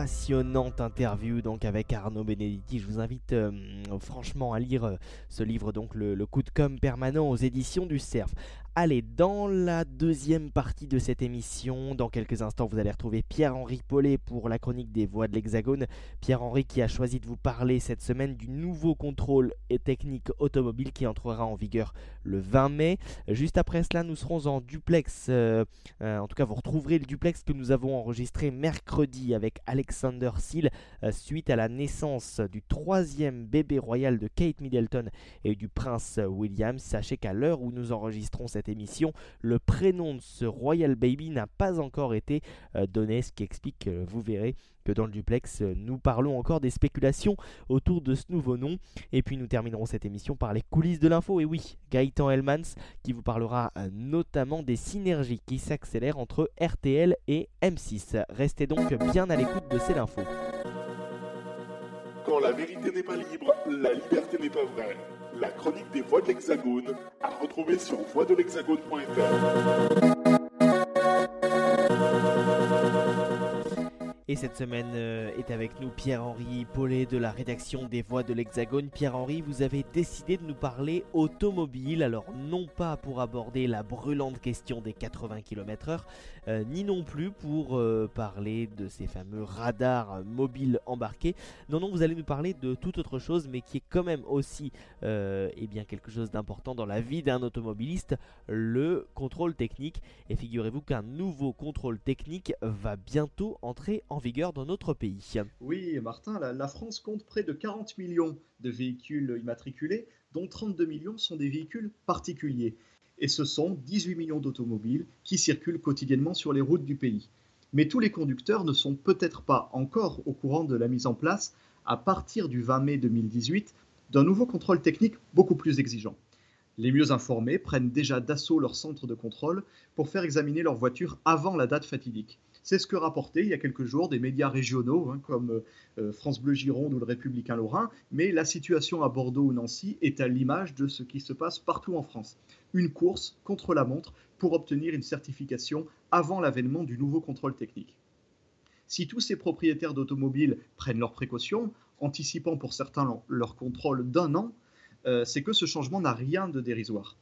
Passionnante interview donc avec Arnaud Benedetti. Je vous invite euh, franchement à lire euh, ce livre donc le, coup de com permanent aux éditions du Cerf. Allez, dans la deuxième partie de cette émission, dans quelques instants, vous allez retrouver Pierre-Henri Paulet pour la chronique des voix de l'Hexagone. Pierre-Henri qui a choisi de vous parler cette semaine du nouveau contrôle et technique automobile qui entrera en vigueur le 20 mai. Juste après cela, nous serons en duplex. Euh, en tout cas, vous retrouverez le duplex que nous avons enregistré mercredi avec Alexander Seal euh, suite à la naissance du troisième bébé royal de Kate Middleton et du prince William. Sachez qu'à l'heure où nous enregistrons cette émission. Le prénom de ce Royal Baby n'a pas encore été euh, donné, ce qui explique, vous verrez, dans le duplex, nous parlons encore des spéculations autour de ce nouveau nom. Et puis nous terminerons cette émission par les coulisses de l'info. Et oui, Gaëtan Hellmans qui vous parlera euh, notamment des synergies qui s'accélèrent entre RTL et M6. Restez donc bien à l'écoute de C'est l'info. Quand la vérité n'est pas libre, la liberté n'est pas vraie. La chronique des voix de l'Hexagone à retrouver sur voixdelhexagone.fr. Et cette semaine euh, est avec nous Pierre-Henri Paulet de la rédaction des Voix de l'Hexagone. Pierre-Henri, vous avez décidé de nous parler automobile, alors non pas pour aborder la brûlante question des 80 km/h, euh, ni non plus pour euh, parler de ces fameux radars mobiles embarqués. Non, non, vous allez nous parler de toute autre chose, mais qui est quand même aussi eh bien, quelque chose d'important dans la vie d'un automobiliste, le contrôle technique. Et figurez-vous qu'un nouveau contrôle technique va bientôt entrer en vigueur dans notre pays. Oui, Martin, la, France compte près de 40 millions de véhicules immatriculés, dont 32 millions sont des véhicules particuliers. Et ce sont 18 millions d'automobiles qui circulent quotidiennement sur les routes du pays. Mais tous les conducteurs ne sont peut-être pas encore au courant de la mise en place, à partir du 20 mai 2018, d'un nouveau contrôle technique beaucoup plus exigeant. Les mieux informés prennent déjà d'assaut leur centre de contrôle pour faire examiner leur voiture avant la date fatidique. C'est ce que rapportaient il y a quelques jours des médias régionaux hein, comme euh, France Bleu Gironde ou le Républicain Lorrain, mais la situation à Bordeaux ou Nancy est à l'image de ce qui se passe partout en France. Une course contre la montre pour obtenir une certification avant l'avènement du nouveau contrôle technique. Si tous ces propriétaires d'automobiles prennent leurs précautions, anticipant pour certains leur contrôle d'un an, euh, c'est que ce changement n'a rien de dérisoire.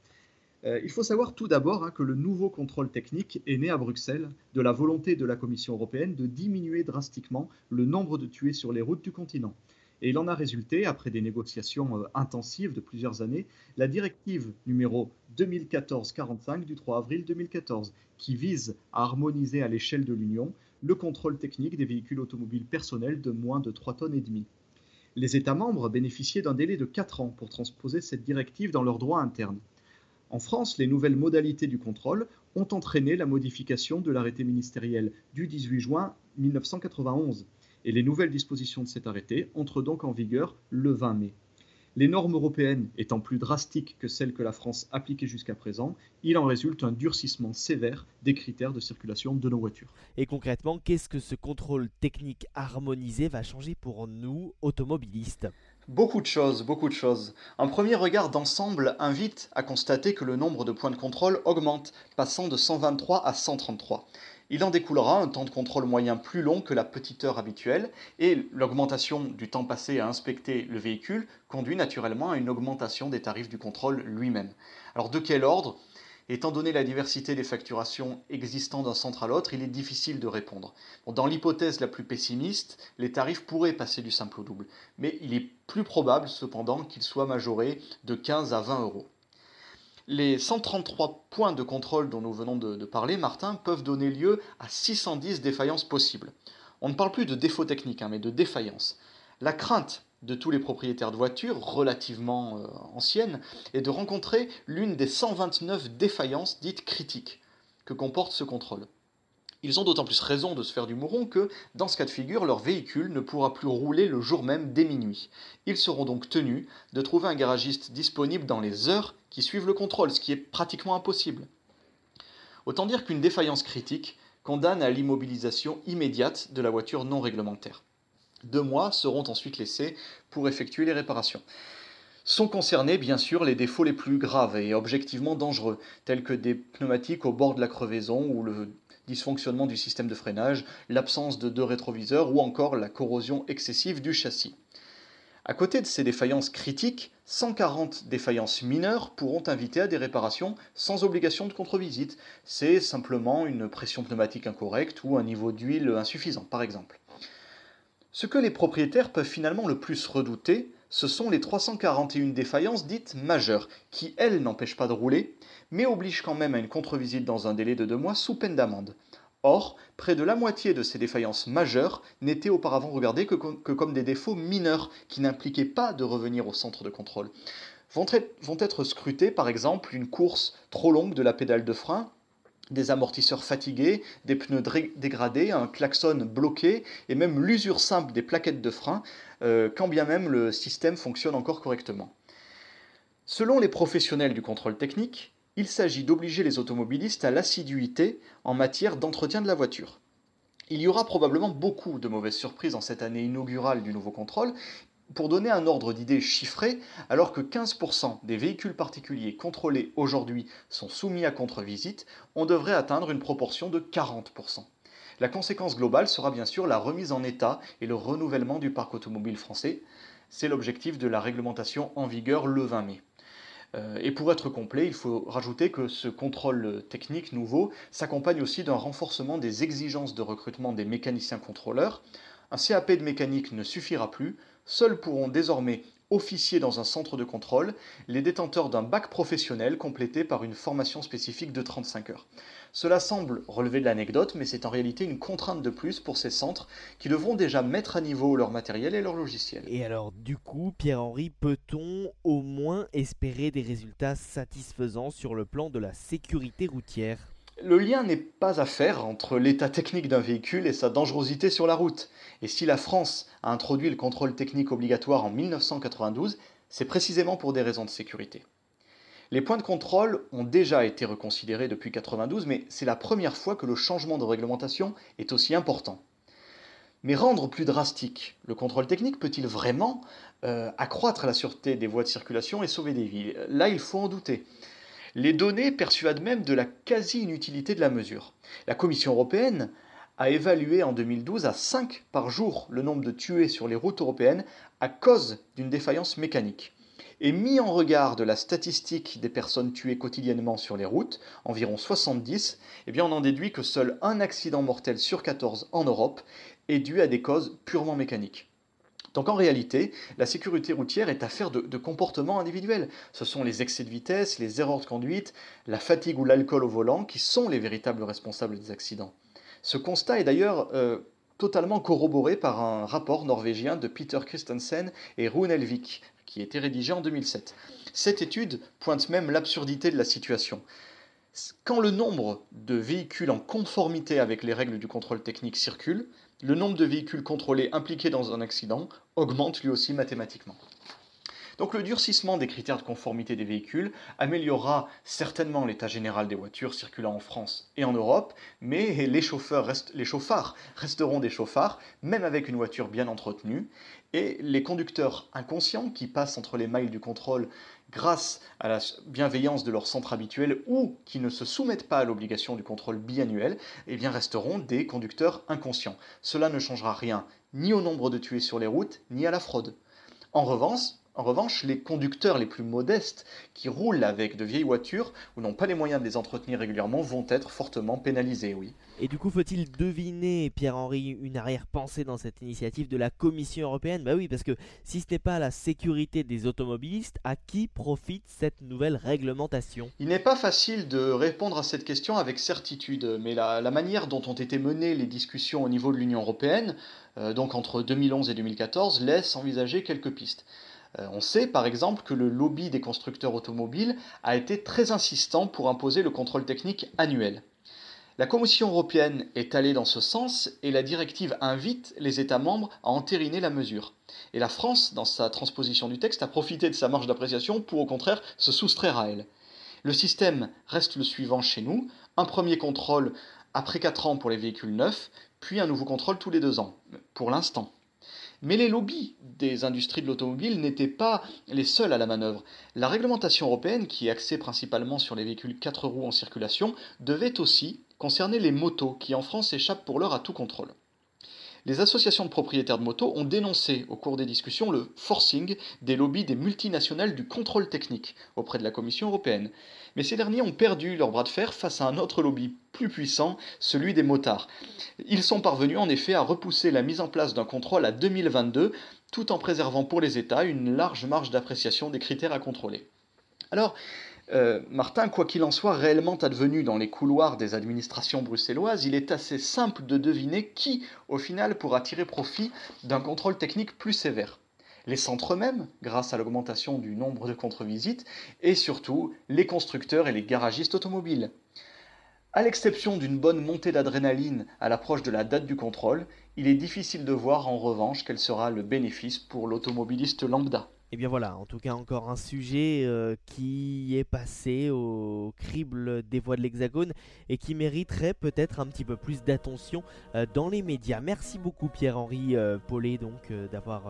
Euh, il faut savoir tout d'abord hein, que le nouveau contrôle technique est né à Bruxelles de la volonté de la Commission européenne de diminuer drastiquement le nombre de tués sur les routes du continent. Et il en a résulté, après des négociations euh, intensives de plusieurs années, la directive numéro 2014-45 du 3 avril 2014, qui vise à harmoniser à l'échelle de l'Union le contrôle technique des véhicules automobiles personnels de moins de 3 tonnes et demie. Les États membres bénéficiaient d'un délai de 4 ans pour transposer cette directive dans leur droit interne. En France, les nouvelles modalités du contrôle ont entraîné la modification de l'arrêté ministériel du 18 juin 1991 et les nouvelles dispositions de cet arrêté entrent donc en vigueur le 20 mai. Les normes européennes étant plus drastiques que celles que la France appliquait jusqu'à présent, il en résulte un durcissement sévère des critères de circulation de nos voitures. Et concrètement, qu'est-ce que ce contrôle technique harmonisé va changer pour nous, automobilistes? Beaucoup de choses, beaucoup de choses. Un premier regard d'ensemble invite à constater que le nombre de points de contrôle augmente, passant de 123 à 133. Il en découlera un temps de contrôle moyen plus long que la petite heure habituelle, et l'augmentation du temps passé à inspecter le véhicule conduit naturellement à une augmentation des tarifs du contrôle lui-même. Alors de quel ordre? Étant donné la diversité des facturations existant d'un centre à l'autre, il est difficile de répondre. dans l'hypothèse la plus pessimiste, les tarifs pourraient passer du simple au double, mais il est plus probable cependant qu'ils soient majorés de 15 à 20 euros. Les 133 points de contrôle dont nous venons de, parler, Martin, peuvent donner lieu à 610 défaillances possibles. On ne parle plus de défauts techniques, hein, mais de défaillances. La crainte de tous les propriétaires de voitures relativement euh, anciennes est de rencontrer l'une des 129 défaillances dites critiques que comporte ce contrôle. Ils ont d'autant plus raison de se faire du mouron que, dans ce cas de figure, leur véhicule ne pourra plus rouler le jour même dès minuit. Ils seront donc tenus de trouver un garagiste disponible dans les heures qui suivent le contrôle, ce qui est pratiquement impossible. Autant dire qu'une défaillance critique condamne à l'immobilisation immédiate de la voiture non réglementaire. Deux mois seront ensuite laissés pour effectuer les réparations. Sont concernés bien sûr les défauts les plus graves et objectivement dangereux, tels que des pneumatiques au bord de la crevaison ou le dysfonctionnement du système de freinage, l'absence de deux rétroviseurs ou encore la corrosion excessive du châssis. À côté de ces défaillances critiques, 140 défaillances mineures pourront inviter à des réparations sans obligation de contre-visite. C'est simplement une pression pneumatique incorrecte ou un niveau d'huile insuffisant par exemple. Ce que les propriétaires peuvent finalement le plus redouter, ce sont les 341 défaillances dites majeures, qui elles n'empêchent pas de rouler, mais obligent quand même à une contre-visite dans un délai de deux mois sous peine d'amende. Or, près de la moitié de ces défaillances majeures n'étaient auparavant regardées que, comme des défauts mineurs qui n'impliquaient pas de revenir au centre de contrôle. Vont vont être scrutées par exemple une course trop longue de la pédale de frein des amortisseurs fatigués, des pneus dégradés, un klaxon bloqué et même l'usure simple des plaquettes de frein, euh, quand bien même le système fonctionne encore correctement. Selon les professionnels du contrôle technique, il s'agit d'obliger les automobilistes à l'assiduité en matière d'entretien de la voiture. Il y aura probablement beaucoup de mauvaises surprises en cette année inaugurale du nouveau contrôle. Pour donner un ordre d'idée chiffré, alors que 15% des véhicules particuliers contrôlés aujourd'hui sont soumis à contre-visite, on devrait atteindre une proportion de 40%. La conséquence globale sera bien sûr la remise en état et le renouvellement du parc automobile français. C'est l'objectif de la réglementation en vigueur le 20 mai. Euh, et pour être complet, il faut rajouter que ce contrôle technique nouveau s'accompagne aussi d'un renforcement des exigences de recrutement des mécaniciens contrôleurs. Un CAP de mécanique ne suffira plus, seuls pourront désormais officier dans un centre de contrôle les détenteurs d'un bac professionnel complété par une formation spécifique de 35 heures. Cela semble relever de l'anecdote, mais c'est en réalité une contrainte de plus pour ces centres qui devront déjà mettre à niveau leur matériel et leur logiciel. Et alors, du coup, Pierre-Henri, peut-on au moins espérer des résultats satisfaisants sur le plan de la sécurité routière? Le lien n'est pas à faire entre l'état technique d'un véhicule et sa dangerosité sur la route. Et si la France a introduit le contrôle technique obligatoire en 1992, c'est précisément pour des raisons de sécurité. Les points de contrôle ont déjà été reconsidérés depuis 1992, mais c'est la première fois que le changement de réglementation est aussi important. Mais rendre plus drastique le contrôle technique peut-il vraiment euh, accroître la sûreté des voies de circulation et sauver des vies? Là, il faut en douter. Les données persuadent même de la quasi-inutilité de la mesure. La Commission européenne a évalué en 2012 à 5 par jour le nombre de tués sur les routes européennes à cause d'une défaillance mécanique et mis en regard de la statistique des personnes tuées quotidiennement sur les routes, environ 70, eh bien on en déduit que seul un accident mortel sur 14 en Europe est dû à des causes purement mécaniques. Donc en réalité, la sécurité routière est affaire de, de comportement individuel. Ce sont les excès de vitesse, les erreurs de conduite, la fatigue ou l'alcool au volant qui sont les véritables responsables des accidents. Ce constat est d'ailleurs euh, totalement corroboré par un rapport norvégien de Peter Christensen et Rune Elvik, qui a été rédigé en 2007. Cette étude pointe même l'absurdité de la situation. Quand le nombre de véhicules en conformité avec les règles du contrôle technique circule, le nombre de véhicules contrôlés impliqués dans un accident augmente lui aussi mathématiquement. Donc le durcissement des critères de conformité des véhicules améliorera certainement l'état général des voitures circulant en France et en Europe, mais les, chauffeurs les chauffards resteront des chauffards, même avec une voiture bien entretenue, et les conducteurs inconscients qui passent entre les mailles du contrôle grâce à la bienveillance de leur centre habituel ou qui ne se soumettent pas à l'obligation du contrôle biannuel, eh bien resteront des conducteurs inconscients. Cela ne changera rien ni au nombre de tués sur les routes, ni à la fraude. En revanche, en revanche, les conducteurs les plus modestes, qui roulent avec de vieilles voitures ou n'ont pas les moyens de les entretenir régulièrement, vont être fortement pénalisés, oui. Et du coup, faut-il deviner, Pierre-Henri, une arrière-pensée dans cette initiative de la Commission européenne? Bah oui, parce que si ce n'est pas la sécurité des automobilistes, à qui profite cette nouvelle réglementation? Il n'est pas facile de répondre à cette question avec certitude, mais la, manière dont ont été menées les discussions au niveau de l'Union européenne, euh, donc entre 2011 et 2014, laisse envisager quelques pistes. Euh, on sait par exemple que le lobby des constructeurs automobiles a été très insistant pour imposer le contrôle technique annuel. La Commission européenne est allée dans ce sens et la directive invite les États membres à entériner la mesure. Et la France, dans sa transposition du texte, a profité de sa marge d'appréciation pour au contraire se soustraire à elle. Le système reste le suivant chez nous, un premier contrôle après 4 ans pour les véhicules neufs, puis un nouveau contrôle tous les 2 ans, pour l'instant. Mais les lobbies des industries de l'automobile n'étaient pas les seuls à la manœuvre. La réglementation européenne, qui est axée principalement sur les véhicules 4 roues en circulation, devait aussi concerner les motos, qui en France échappent pour l'heure à tout contrôle. Les associations de propriétaires de motos ont dénoncé au cours des discussions le forcing des lobbies des multinationales du contrôle technique auprès de la Commission européenne. Mais ces derniers ont perdu leur bras de fer face à un autre lobby plus puissant, celui des motards. Ils sont parvenus en effet à repousser la mise en place d'un contrôle à 2022 tout en préservant pour les États une large marge d'appréciation des critères à contrôler. Alors, euh, Martin, quoi qu'il en soit réellement advenu dans les couloirs des administrations bruxelloises, il est assez simple de deviner qui, au final, pourra tirer profit d'un contrôle technique plus sévère. Les centres eux-mêmes, grâce à l'augmentation du nombre de contre-visites, et surtout les constructeurs et les garagistes automobiles. À l'exception d'une bonne montée d'adrénaline à l'approche de la date du contrôle, il est difficile de voir en revanche quel sera le bénéfice pour l'automobiliste lambda. Et eh bien voilà, en tout cas encore un sujet euh, qui est passé au crible des voix de l'Hexagone et qui mériterait peut-être un petit peu plus d'attention euh, dans les médias. Merci beaucoup Pierre-Henri euh, Paulet donc d'avoir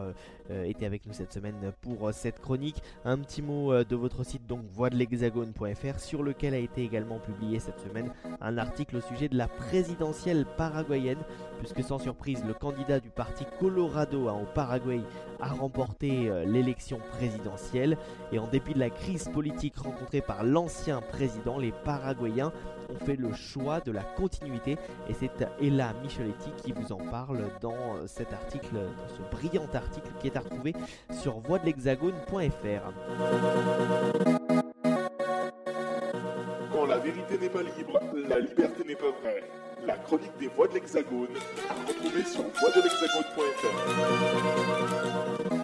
été avec nous cette semaine pour cette chronique. Un petit mot de votre site donc voix-de-l'hexagone.fr sur lequel a été également publié cette semaine un article au sujet de la présidentielle paraguayenne puisque sans surprise le candidat du parti Colorado au Paraguay a remporté l'élection présidentielle et en dépit de la crise politique rencontrée par l'ancien président, les Paraguayens ont fait le choix de la continuité et c'est Ella Micheletti qui vous en parle dans cet article, dans ce brillant article qui est à retrouver sur voixdelhexagone.fr. Quand la vérité n'est pas libre, la liberté n'est pas vraie. La chronique des voix de l'Hexagone, à retrouver sur voixdelhexagone.fr.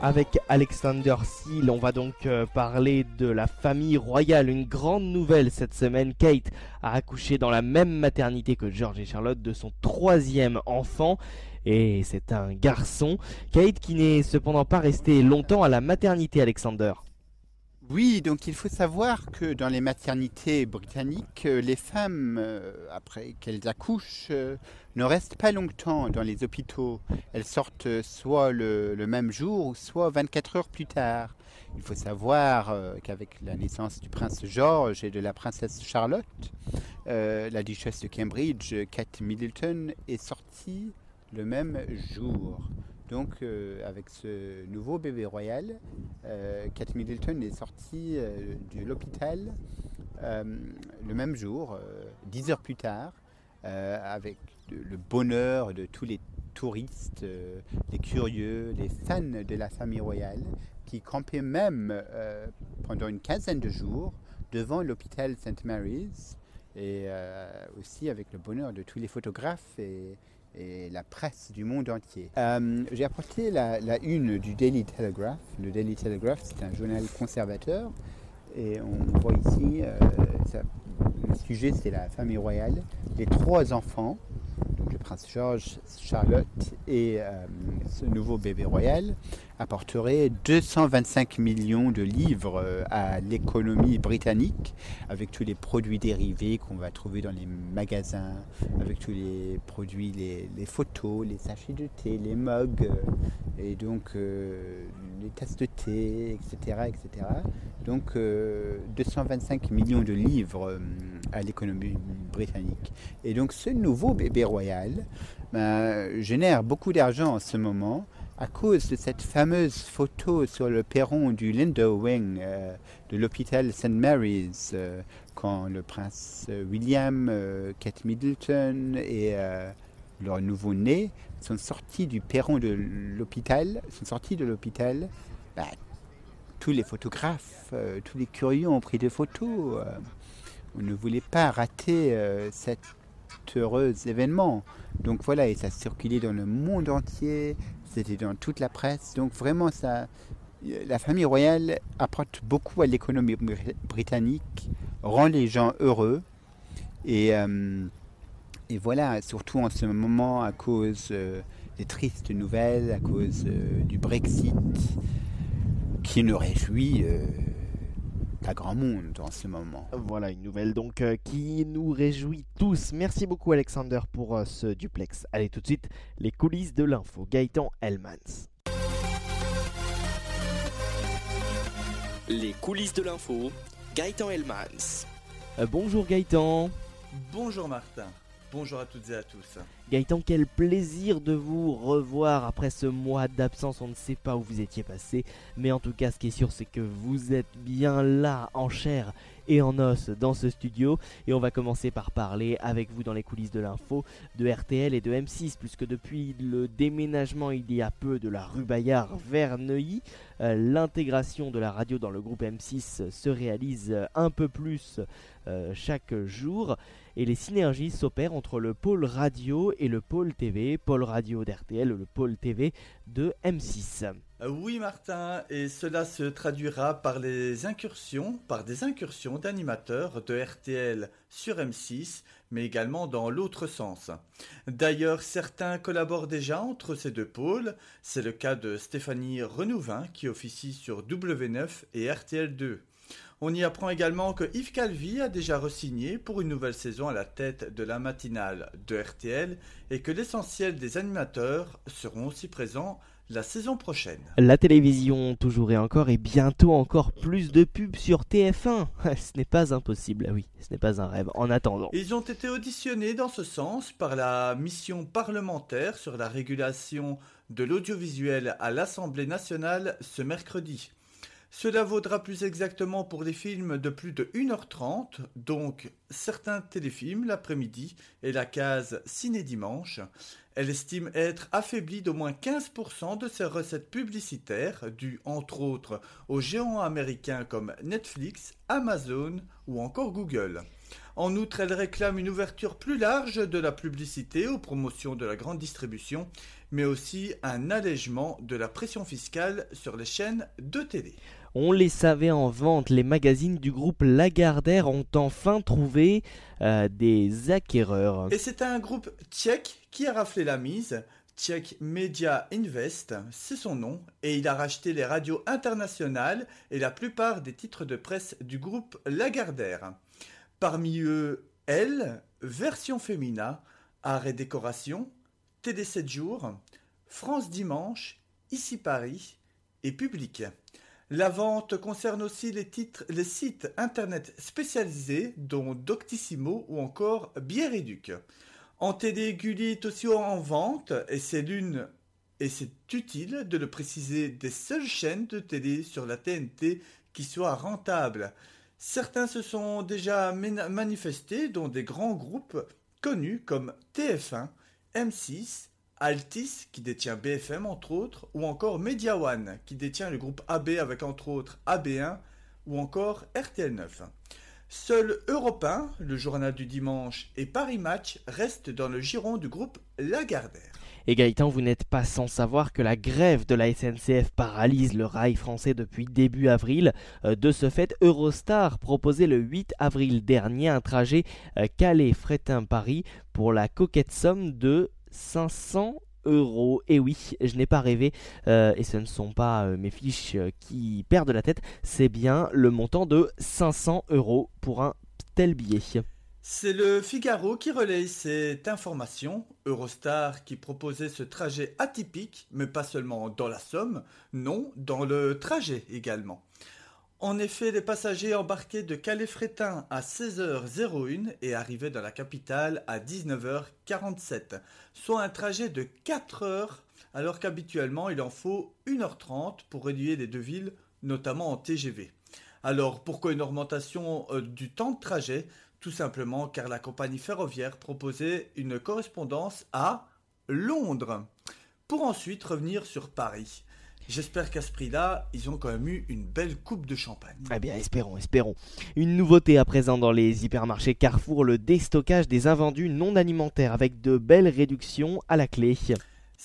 Avec Alexander Seal, on va donc euh, parler de la famille royale. Une grande nouvelle cette semaine. Kate a accouché dans la même maternité que George et Charlotte de son troisième enfant. Et c'est un garçon. Kate qui n'est cependant pas resté longtemps à la maternité, Alexander. Oui, donc il faut savoir que dans les maternités britanniques, euh, les femmes, euh, après qu'elles accouchent, euh, ne restent pas longtemps dans les hôpitaux. Elles sortent soit le, même jour, soit 24 heures plus tard. Il faut savoir qu'avec la naissance du prince George et de la princesse Charlotte, la duchesse de Cambridge, Kate Middleton, est sortie le même jour. Donc, euh, avec ce nouveau bébé royal, euh, Kate Middleton est sortie euh, de l'hôpital le même jour, dix heures plus tard, avec le bonheur de tous les touristes, les curieux, les fans de la famille royale, qui campaient même pendant une quinzaine de jours devant l'hôpital St. Mary's, et aussi avec le bonheur de tous les photographes et, et la presse du monde entier. Euh, j'ai apporté la, une du Daily Telegraph. Le Daily Telegraph, c'est un journal conservateur. Et on voit ici, euh, le sujet, c'est la famille royale. Les trois enfants, donc le prince George, Charlotte et euh, ce nouveau bébé royal, apporterait 225 millions de livres euh, à l'économie britannique, avec tous les produits dérivés qu'on va trouver dans les magasins, avec tous les produits, les, photos, les sachets de thé, les mugs, euh, et donc euh, les tasses de thé, etc. etc. Donc 225 millions de livres à l'économie britannique. Et donc ce nouveau bébé royal ben, génère beaucoup d'argent en ce moment à cause de cette fameuse photo sur le perron du Lindo Wing euh, de l'hôpital St. Mary's, euh, quand le prince euh, William, Kate Middleton et leur nouveau-né sont sortis du perron de l'hôpital, sont sortis de l'hôpital, bah, tous les photographes, tous les curieux ont pris des photos. on ne voulait pas rater cet heureux événement. Donc voilà, et ça circulait dans le monde entier, c'était dans toute la presse. Donc vraiment, ça, la famille royale apporte beaucoup à l'économie britannique, rend les gens heureux. Et, euh, et voilà, surtout en ce moment, à cause euh, des tristes nouvelles, à cause euh, du Brexit, qui nous réjouit pas grand monde en ce moment. Voilà une nouvelle donc qui nous réjouit tous. Merci beaucoup Alexander pour ce duplex. Allez tout de suite les coulisses de l'info. Gaëtan Hellmans. Les coulisses de l'info. Gaëtan Hellmans. bonjour Gaëtan. Bonjour Martin. Bonjour à toutes et à tous. Gaëtan, quel plaisir de vous revoir après ce mois d'absence. On ne sait pas où vous étiez passé, mais en tout cas, ce qui est sûr, c'est que vous êtes bien là en chair et en os dans ce studio. Et on va commencer par parler avec vous dans les coulisses de l'info de RTL et de M6, puisque depuis le déménagement il y a peu de la rue Bayard vers Neuilly, euh, l'intégration de la radio dans le groupe M6 se réalise un peu plus euh, chaque jour et les synergies s'opèrent entre le pôle radio et le pôle TV, pôle radio d'RTL, le pôle TV de M6. Euh, Oui Martin, et cela se traduira par les incursions, par des incursions d'animateurs de RTL sur M6, mais également dans l'autre sens. D'ailleurs, certains collaborent déjà entre ces deux pôles. C'est le cas de Stéphanie Renouvin qui officie sur W9 et RTL2. On y apprend également que Yves Calvi a déjà resigné pour une nouvelle saison à la tête de la matinale de RTL et que l'essentiel des animateurs seront aussi présents la saison prochaine. La télévision, toujours et encore, et bientôt encore plus de pubs sur TF1. *laughs* ce n'est pas impossible, oui, ce n'est pas un rêve. En attendant. Ils ont été auditionnés dans ce sens par la mission parlementaire sur la régulation de l'audiovisuel à l'Assemblée nationale ce mercredi. Cela vaudra plus exactement pour les films de plus de 1h30, donc certains téléfilms l'après-midi et la case ciné-dimanche. Elle estime être affaiblie d'au moins 15% de ses recettes publicitaires, dues entre autres aux géants américains comme Netflix, Amazon ou encore Google. En outre, elle réclame une ouverture plus large de la publicité aux promotions de la grande distribution, mais aussi un allègement de la pression fiscale sur les chaînes de télé. On les savait en vente, les magazines du groupe Lagardère ont enfin trouvé euh, des acquéreurs. Et c'est un groupe tchèque qui a raflé la mise. Tchèque Media Invest, c'est son nom, et il a racheté les radios internationales et la plupart des titres de presse du groupe Lagardère. Parmi eux, Elle, Version Femina, Art et Décoration, TD 7 jours, France Dimanche, Ici Paris et Public. La vente concerne aussi les, sites internet spécialisés, dont Doctissimo ou encore Biériduc. En TD Gulli est aussi en vente, et c'est l'une, et c'est utile de le préciser, des seules chaînes de télé sur la TNT qui soient rentables. Certains se sont déjà manifestés, dont des grands groupes connus comme TF1, M6, Altis, qui détient BFM entre autres, ou encore Media One, qui détient le groupe AB avec entre autres AB1 ou encore RTL9. Seul Europe 1, le journal du dimanche, et Paris Match restent dans le giron du groupe Lagardère. Et Gaëtan, vous n'êtes pas sans savoir que la grève de la SNCF paralyse le rail français depuis début avril. De ce fait, Eurostar proposait le 8 avril dernier un trajet Calais-Frétin-Paris pour la coquette somme de 500 euros. Et oui, je n'ai pas rêvé, euh, et ce ne sont pas euh, mes fiches euh, qui perdent la tête, c'est bien le montant de 500 euros pour un tel billet. C'est le Figaro qui relaye cette information. Eurostar qui proposait ce trajet atypique, mais pas seulement dans la somme, non, dans le trajet également. En effet, les passagers embarquaient de Calais-Frétin à 16h01 et arrivaient dans la capitale à 19h47, soit un trajet de 4 heures, alors qu'habituellement il en faut 1h30 pour relier les deux villes, notamment en TGV. Alors pourquoi une augmentation euh, du temps de trajet? Tout simplement car la compagnie ferroviaire proposait une correspondance à Londres, pour ensuite revenir sur Paris. J'espère qu'à ce prix-là, ils ont quand même eu une belle coupe de champagne. Eh bien, espérons, espérons. Une nouveauté à présent dans les hypermarchés Carrefour, le déstockage des invendus non alimentaires avec de belles réductions à la clé.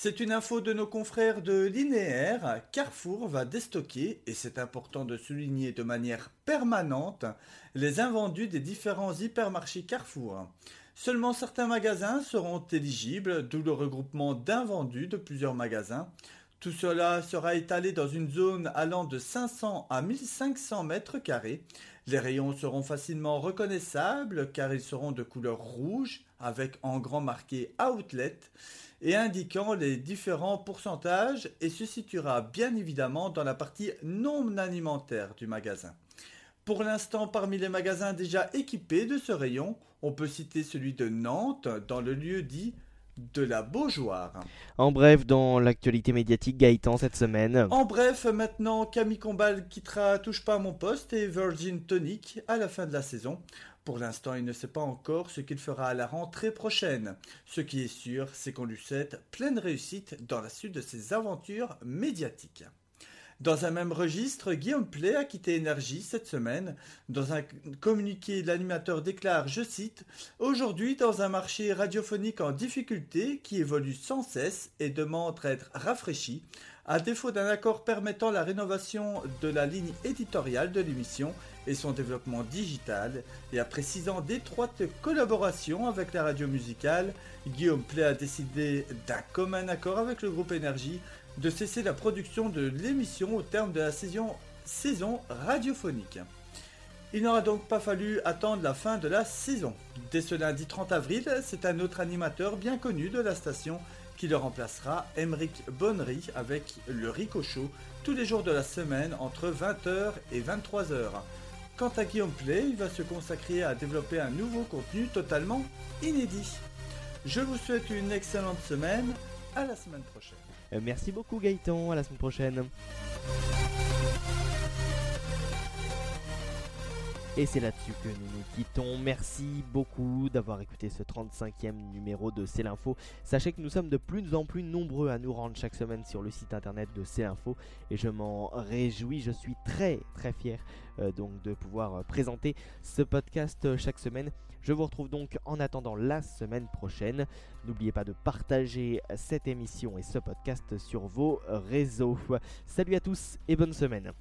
C'est une info de nos confrères de Linéaire. Carrefour va déstocker, et c'est important de souligner de manière permanente, les invendus des différents hypermarchés Carrefour. Seulement certains magasins seront éligibles, d'où le regroupement d'invendus de plusieurs magasins. Tout cela sera étalé dans une zone allant de 500 à 1500 mètres carrés. Les rayons seront facilement reconnaissables car ils seront de couleur rouge avec en grand marqué Outlet et indiquant les différents pourcentages et se situera bien évidemment dans la partie non alimentaire du magasin. Pour l'instant, parmi les magasins déjà équipés de ce rayon, on peut citer celui de Nantes dans le lieu dit de la Beaujoire. En bref, dans l'actualité médiatique, Gaëtan cette semaine. En bref, maintenant, Camille Combal quittera Touche pas à mon poste et Virgin Tonic à la fin de la saison. Pour l'instant, il ne sait pas encore ce qu'il fera à la rentrée prochaine. Ce qui est sûr, c'est qu'on lui souhaite pleine réussite dans la suite de ses aventures médiatiques. Dans un même registre, Guillaume Play a quitté Énergie cette semaine. Dans un communiqué, l'animateur déclare, je cite, Aujourd'hui, dans un marché radiophonique en difficulté qui évolue sans cesse et demande à être rafraîchi, À défaut d'un accord permettant la rénovation de la ligne éditoriale de l'émission et son développement digital, et après six ans d'étroite collaboration avec la radio musicale, Guillaume Play a décidé d'un commun accord avec le groupe Énergie de cesser la production de l'émission au terme de la saison, saison radiophonique. Il n'aura donc pas fallu attendre la fin de la saison. Dès ce lundi 30 avril, c'est un autre animateur bien connu de la station qui le remplacera, Emeric Bonnery, avec le Ricochot, tous les jours de la semaine entre 20h et 23h. Quant à Guillaume Play, il va se consacrer à développer un nouveau contenu totalement inédit. Je vous souhaite une excellente semaine, à la semaine prochaine. Euh, merci beaucoup Gaëtan, à la semaine prochaine. Et c'est là-dessus que nous nous quittons. Merci beaucoup d'avoir écouté ce 35e numéro de C'est l'Info. Sachez que nous sommes de plus en plus nombreux à nous rendre chaque semaine sur le site internet de C'est l'Info et je m'en réjouis. Je suis très très fier euh, donc de pouvoir euh, présenter ce podcast euh, chaque semaine. Je vous retrouve donc en attendant la semaine prochaine. N'oubliez pas de partager cette émission et ce podcast sur vos réseaux. Salut à tous et bonne semaine.